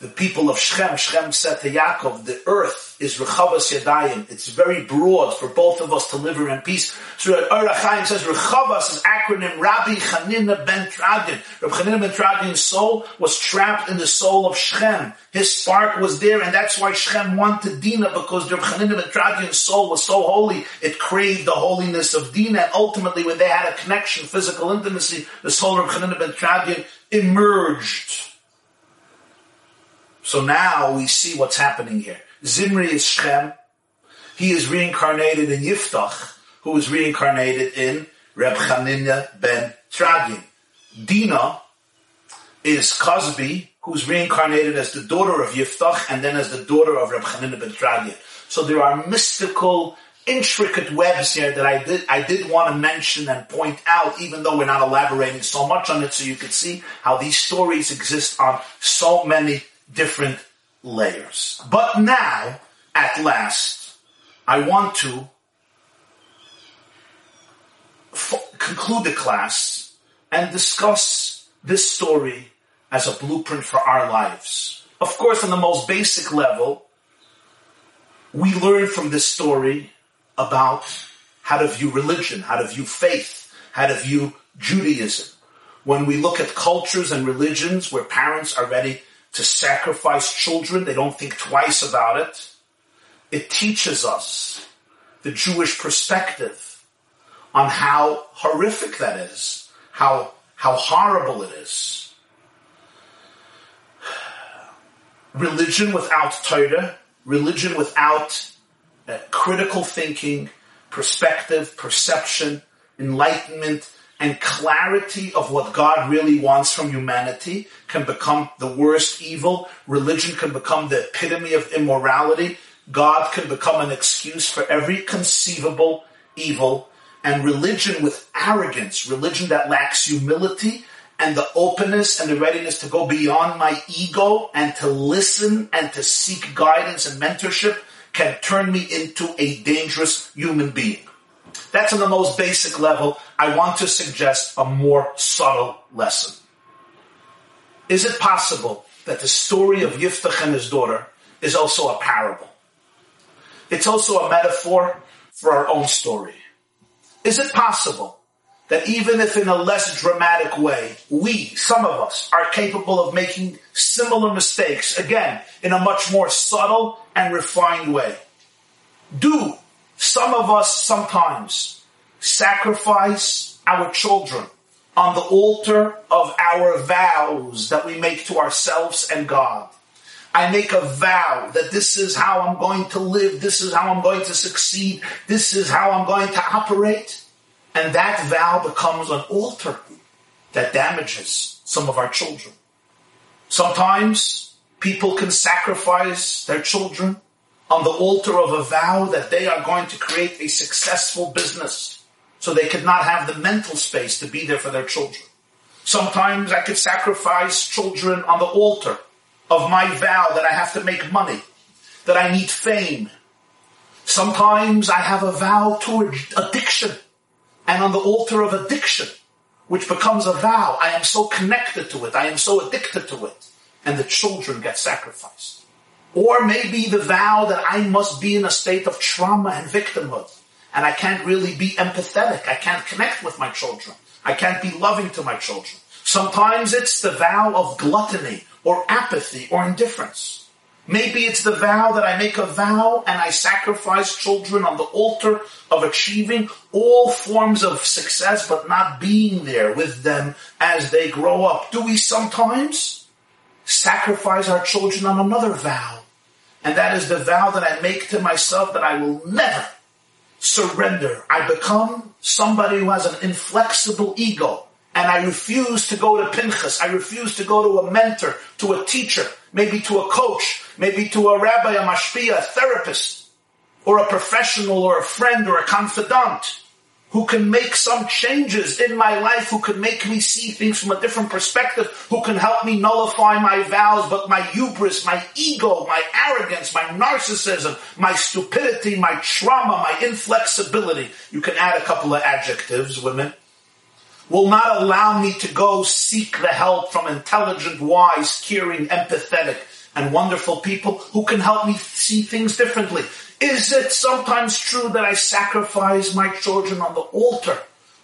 the people of Shechem, Shechem said to Yaakov, the earth is Rechavas Yadayim. It's very broad for both of us to live in peace. So Or HaChaim says Rechavas is acronym Rabbi Chanina ben Teradyon. Rabbi Chanina ben Teradyon's soul was trapped in the soul of Shechem. His spark was there and that's why Shechem wanted Dina because Rabbi Chanina ben Teradyon's soul was so holy, it craved the holiness of Dina and ultimately when they had a connection, physical intimacy, the soul of Rabbi Chanina ben Teradyon emerged so now we see what's happening here. Zimri is Shem. He is reincarnated in Yiftach, who is reincarnated in Reb Chanina ben Teradyon. Dina is Kozbi, who's reincarnated as the daughter of Yiftach and then as the daughter of Reb Chanina ben Teradyon. So there are mystical, intricate webs here that I did, I did want to mention and point out, even though we're not elaborating so much on it, so you can see how these stories exist on so many different layers. But now, at last, I want to f- conclude the class and discuss this story as a blueprint for our lives. Of course, on the most basic level, we learn from this story about how to view religion, how to view faith, how to view Judaism. When we look at cultures and religions where parents are ready to sacrifice children. They don't think twice about it. It teaches us the Jewish perspective on how horrific that is, how, how horrible it is. Religion without Torah, religion without uh, critical thinking, perspective, perception, enlightenment, and clarity of what God really wants from humanity can become the worst evil. Religion can become the epitome of immorality. God can become an excuse for every conceivable evil. And religion with arrogance, religion that lacks humility and the openness and the readiness to go beyond my ego and to listen and to seek guidance and mentorship can turn me into a dangerous human being. That's on the most basic level. I want to suggest a more subtle lesson. Is it possible that the story of Yiftach and his daughter is also a parable? It's also a metaphor for our own story. Is it possible that even if in a less dramatic way, we, some of us, are capable of making similar mistakes, again, in a much more subtle and refined way? Do some of us sometimes sacrifice our children on the altar of our vows that we make to ourselves and God. I make a vow that this is how I'm going to live, this is how I'm going to succeed, this is how I'm going to operate. And that vow becomes an altar that damages some of our children. Sometimes people can sacrifice their children on the altar of a vow that they are going to create a successful business so they could not have the mental space to be there for their children. Sometimes I could sacrifice children on the altar of my vow that I have to make money, that I need fame. Sometimes I have a vow toward addiction and on the altar of addiction, which becomes a vow, I am so connected to it. I am so addicted to it and the children get sacrificed. Or maybe the vow that I must be in a state of trauma and victimhood. And I can't really be empathetic. I can't connect with my children. I can't be loving to my children. Sometimes it's the vow of gluttony or apathy or indifference. Maybe it's the vow that I make a vow and I sacrifice children on the altar of achieving all forms of success, but not being there with them as they grow up. Do we sometimes sacrifice our children on another vow And that is the vow that I make to myself that I will never surrender. I become somebody who has an inflexible ego. And I refuse to go to Pinchas. I refuse to go to a mentor, to a teacher, maybe to a coach, maybe to a rabbi, a mashpia, a therapist, or a professional, or a friend, or a confidant who can make some changes in my life, who can make me see things from a different perspective, who can help me nullify my vows, but my hubris, my ego, my arrogance, my narcissism, my stupidity, my trauma, my inflexibility, you can add a couple of adjectives, women, will not allow me to go seek the help from intelligent, wise, caring, empathetic, and wonderful people who can help me see things differently. Is it sometimes true that I sacrifice my children on the altar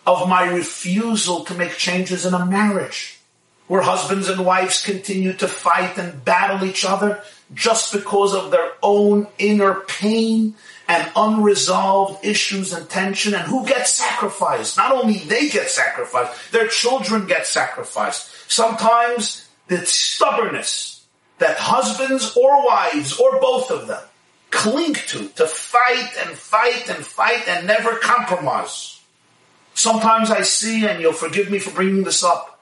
of my refusal to make changes in a marriage? Where husbands and wives continue to fight and battle each other just because of their own inner pain and unresolved issues and tension and who gets sacrificed? Not only they get sacrificed, their children get sacrificed. Sometimes the stubbornness that husbands or wives or both of them cling to, to fight and fight and fight and never compromise. Sometimes I see, and you'll forgive me for bringing this up,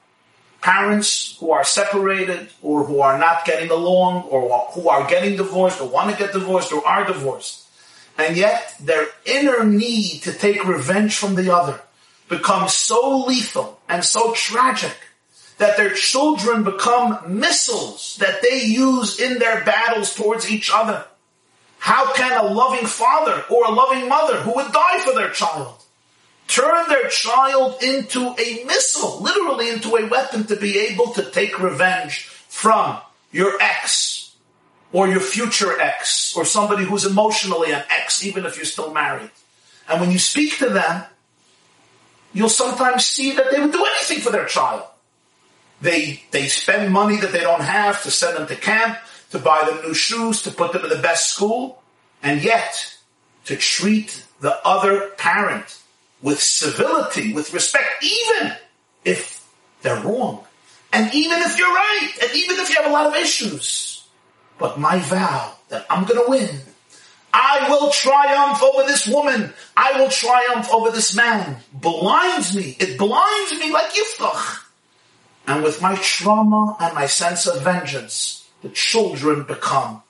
parents who are separated or who are not getting along or who are getting divorced or want to get divorced or are divorced. And yet their inner need to take revenge from the other becomes so lethal and so tragic that their children become missiles that they use in their battles towards each other. How can a loving father or a loving mother who would die for their child turn their child into a missile, literally into a weapon to be able to take revenge from your ex or your future ex or somebody who's emotionally an ex, even if you're still married. And when you speak to them, you'll sometimes see that they would do anything for their child. They, they spend money that they don't have to send them to camp to buy them new shoes, to put them in the best school, and yet to treat the other parent with civility, with respect, even if they're wrong. And even if you're right, and even if you have a lot of issues. But my vow that I'm gonna win. I will triumph over this woman. I will triumph over this man. Blinds me. It blinds me like Yiftach. And with my trauma and my sense of vengeance, the children become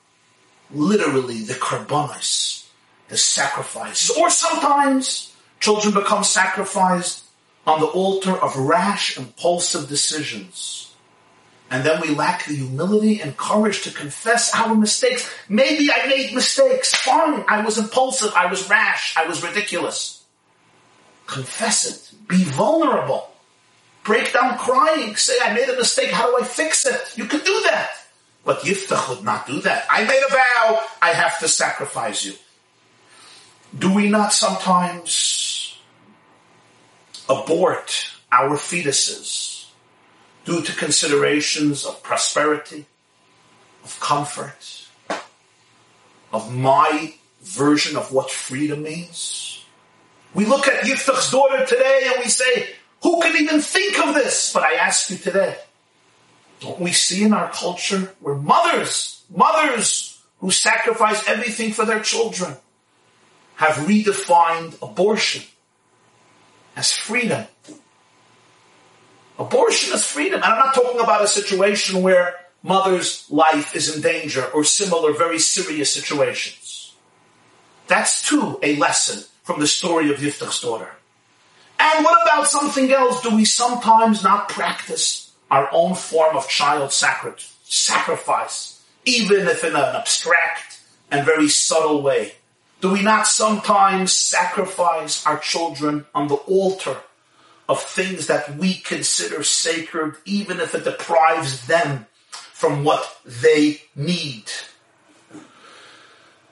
literally the karbonis, the sacrifices. Or sometimes children become sacrificed on the altar of rash, impulsive decisions. And then we lack the humility and courage to confess our mistakes. Maybe I made mistakes. Fine. I was impulsive. I was rash. I was ridiculous. Confess it. Be vulnerable. Break down crying. Say, I made a mistake. How do I fix it? You can do that. But Yiftach would not do that. I made a vow, I have to sacrifice you. Do we not sometimes abort our fetuses due to considerations of prosperity, of comfort, of my version of what freedom means? We look at Yiftach's daughter today and we say, who can even think of this? But I ask you today, don't we see in our culture where mothers, mothers who sacrifice everything for their children have redefined abortion as freedom. Abortion is freedom. And I'm not talking about a situation where mother's life is in danger or similar very serious situations. That's too a lesson from the story of Yiftach's daughter. And what about something else? Do we sometimes not practice our own form of child sacrifice, even if in an abstract and very subtle way? Do we not sometimes sacrifice our children on the altar of things that we consider sacred, even if it deprives them from what they need?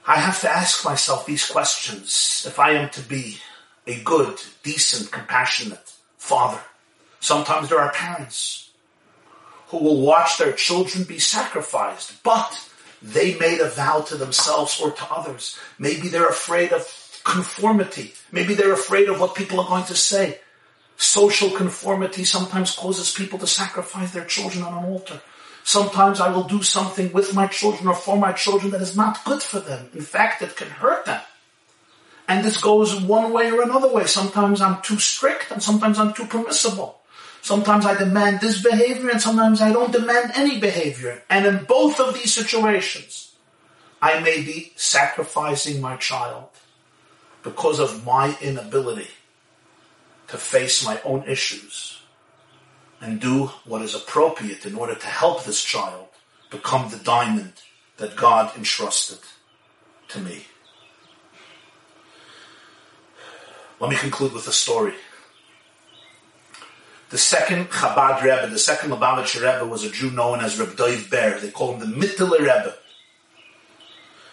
I have to ask myself these questions if I am to be a good, decent, compassionate father. Sometimes there are parents who will watch their children be sacrificed, but they made a vow to themselves or to others. Maybe they're afraid of conformity. Maybe they're afraid of what people are going to say. Social conformity sometimes causes people to sacrifice their children on an altar. Sometimes I will do something with my children or for my children that is not good for them. In fact, it can hurt them. And this goes one way or another way. Sometimes I'm too strict and sometimes I'm too permissible. Sometimes I demand this behavior and sometimes I don't demand any behavior. And in both of these situations, I may be sacrificing my child because of my inability to face my own issues and do what is appropriate in order to help this child become the diamond that God entrusted to me. Let me conclude with a story. The second Chabad Rebbe, the second Lubavitcher Rebbe was a Jew known as Reb Dov Ber. They call him the Mittler Rebbe.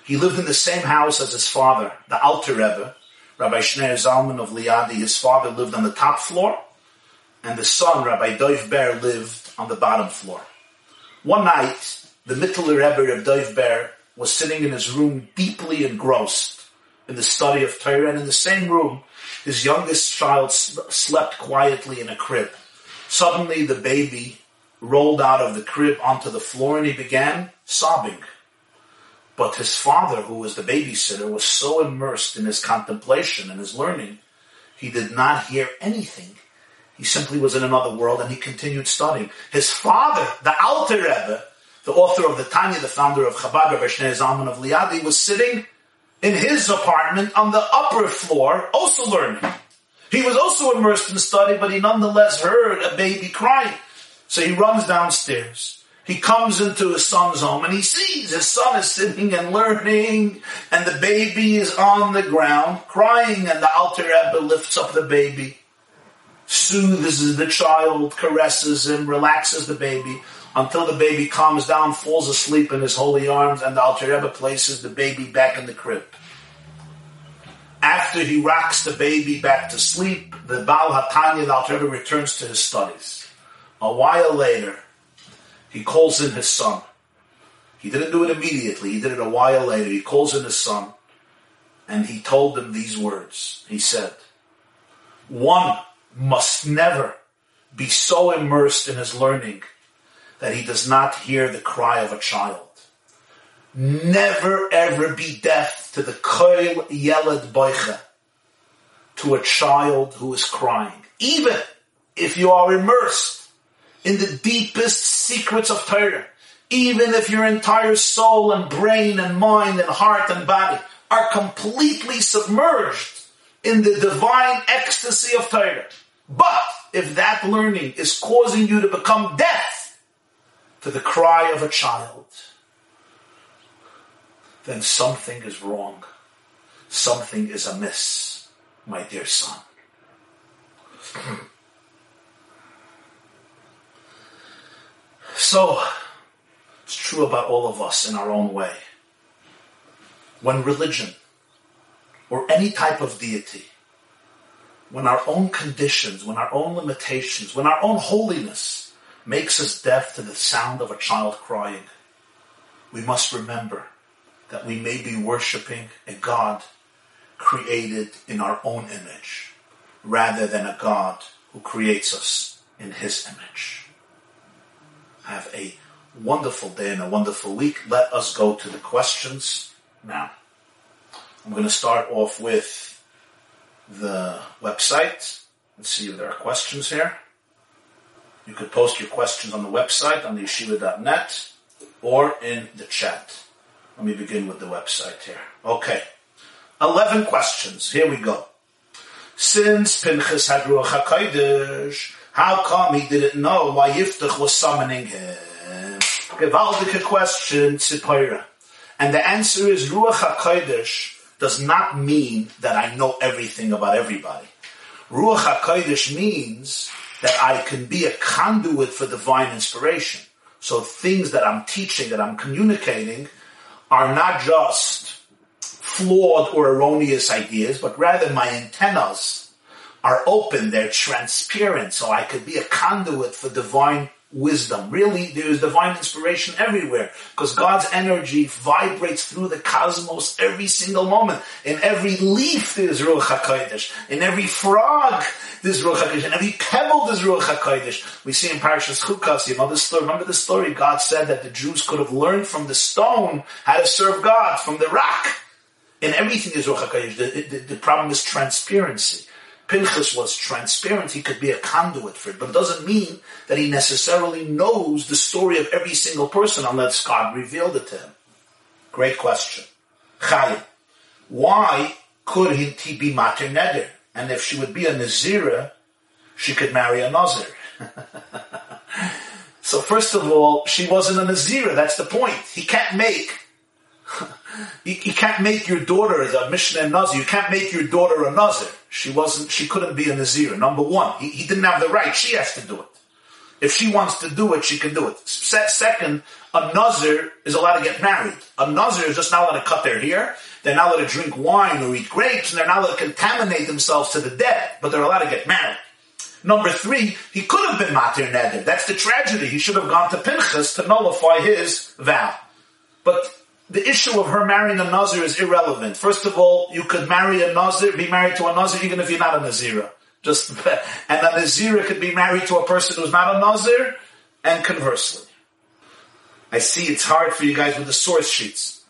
He lived in the same house as his father, the Alter Rebbe, Rabbi Shneir Zalman of Liadi. His father lived on the top floor, and the son, Rabbi Dov Ber, lived on the bottom floor. One night, the Mittler Rebbe of Dov Ber was sitting in his room deeply engrossed in the study of Torah, and in the same room, his youngest child slept quietly in a crib. Suddenly the baby rolled out of the crib onto the floor and he began sobbing. But his father, who was the babysitter, was so immersed in his contemplation and his learning, he did not hear anything. He simply was in another world and he continued studying. His father, the Alter Rebbe, the author of the Tanya, the founder of Chabad, Rabbi Shnei Zalman of Liadi, was sitting in his apartment on the upper floor, also learning. He was also immersed in study, but he nonetheless heard a baby crying. So he runs downstairs. He comes into his son's home and he sees his son is sitting and learning and the baby is on the ground crying and the Alter Rebbe lifts up the baby, soothes the child, caresses him, relaxes the baby until the baby calms down, falls asleep in his holy arms, and the Alter Rebbe places the baby back in the crib. After he rocks the baby back to sleep, the Baal Hatanya, the Alter Rebbe, returns to his studies. A while later, he calls in his son. He didn't do it immediately, he did it a while later. He calls in his son, and he told him these words. He said, One must never be so immersed in his learning that he does not hear the cry of a child. Never ever be deaf to the koil yeled boicha, to a child who is crying. Even if you are immersed in the deepest secrets of Torah, even if your entire soul and brain and mind and heart and body are completely submerged in the divine ecstasy of Torah. But if that learning is causing you to become deaf, to the cry of a child, then something is wrong. Something is amiss, my dear son. So, it's true about all of us in our own way. When religion or any type of deity, when our own conditions, when our own limitations, when our own holiness makes us deaf to the sound of a child crying, we must remember that we may be worshiping a God created in our own image rather than a God who creates us in his image. Have a wonderful day and a wonderful week. Let us go to the questions now. I'm going to start off with the website. Let's see if there are questions here. You could post your questions on the website, on the yeshiva.net, or in the chat. Let me begin with the website here. Okay. 11 questions. Here we go. Since Pinchas had Ruach HaKodesh, how come he didn't know why Yiftach was summoning him? Gewaldige question, Tzipora. And the answer is Ruach HaKodesh does not mean that I know everything about everybody. Ruach HaKodesh means that I can be a conduit for divine inspiration. So things that I'm teaching, that I'm communicating, are not just flawed or erroneous ideas, but rather my antennas are open, they're transparent, so I could be a conduit for divine wisdom. Really, there is divine inspiration everywhere because God's energy vibrates through the cosmos every single moment. In every leaf there's Ruach HaKodesh. In every frog there's Ruach HaKodesh. In every pebble there's Ruach HaKodesh. We see in Parashas Chukas, you know the story, remember the story? God said that the Jews could have learned from the stone how to serve God, from the rock. In everything there's Ruach HaKodesh. The, the, the problem is transparency. Pinchas was transparent, he could be a conduit for it, but it doesn't mean that he necessarily knows the story of every single person unless God revealed it to him. Great question. Chayim. Why could he be matir neder? And if she would be a Nazira, she could marry a Nazir. so first of all, she wasn't a Nazira, that's the point. He can't make you, can't make your daughter a Mishnah Nazir. You can't make your daughter a Nazir. She wasn't, she couldn't be a Nazir. Number one, he, he, didn't have the right. She has to do it. If she wants to do it, she can do it. Se- second, a Nazir is allowed to get married. A Nazir is just not allowed to cut their hair. They're not allowed to drink wine or eat grapes, and they're not allowed to contaminate themselves to the dead, but they're allowed to get married. Number three, he could have been Matir Neder. That's the tragedy. He should have gone to Pinchas to nullify his vow. But the issue of her marrying a Nazir is irrelevant. First of all, you could marry a Nazir, be married to a Nazir, even if you're not a Nazira. Just, and a Nazira could be married to a person who's not a Nazir, and conversely. I see it's hard for you guys with the source sheets.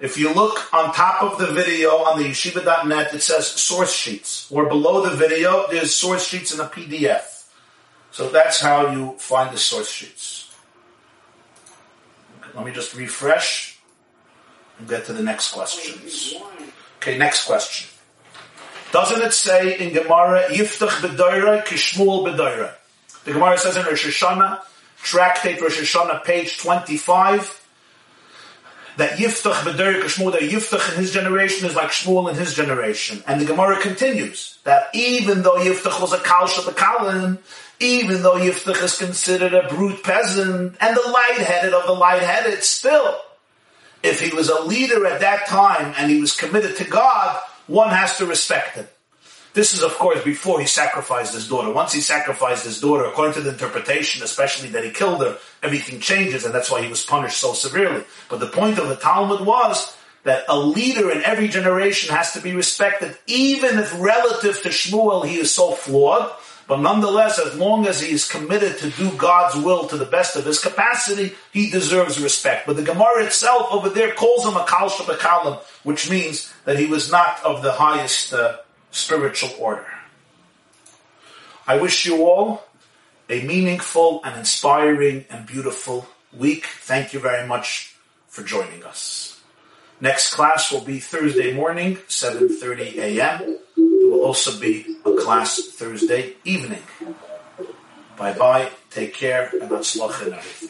If you look on top of the video on the yeshiva.net, it says source sheets. Or below the video, there's source sheets in a PDF. So that's how you find the source sheets. Let me just refresh and get to the next questions. Okay, next question. Doesn't it say in Gemara, Yiftach b'doira kishmul b'doira? The Gemara says in Rosh Hashanah, tractate Rosh Hashanah, page 25, that Yiftach b'doira kishmul, that Yiftach in his generation is like Shmuel in his generation. And the Gemara continues, that even though Yiftach was a Kal Shabakalim, even though Yiftach is considered a brute peasant, and the light-headed of the light-headed, still, if he was a leader at that time and he was committed to God, one has to respect him. This is, of course, before he sacrificed his daughter. Once he sacrificed his daughter, according to the interpretation, especially that he killed her, everything changes, and that's why he was punished so severely. But the point of the Talmud was that a leader in every generation has to be respected, even if relative to Shmuel he is so flawed, but nonetheless, as long as he is committed to do God's will to the best of his capacity, he deserves respect. But the Gemara itself over there calls him a Kal Shabakalim, which means that he was not of the highest uh, spiritual order. I wish you all a meaningful and inspiring and beautiful week. Thank you very much for joining us. Next class will be Thursday morning, 7.30 a.m also be a class Thursday evening. Bye bye, take care, and and everything.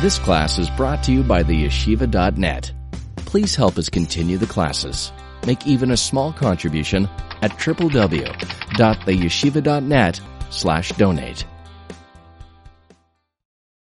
This class is brought to you by the yeshiva.net. Please help us continue the classes. Make even a small contribution at www.theyeshiva.net slash donate.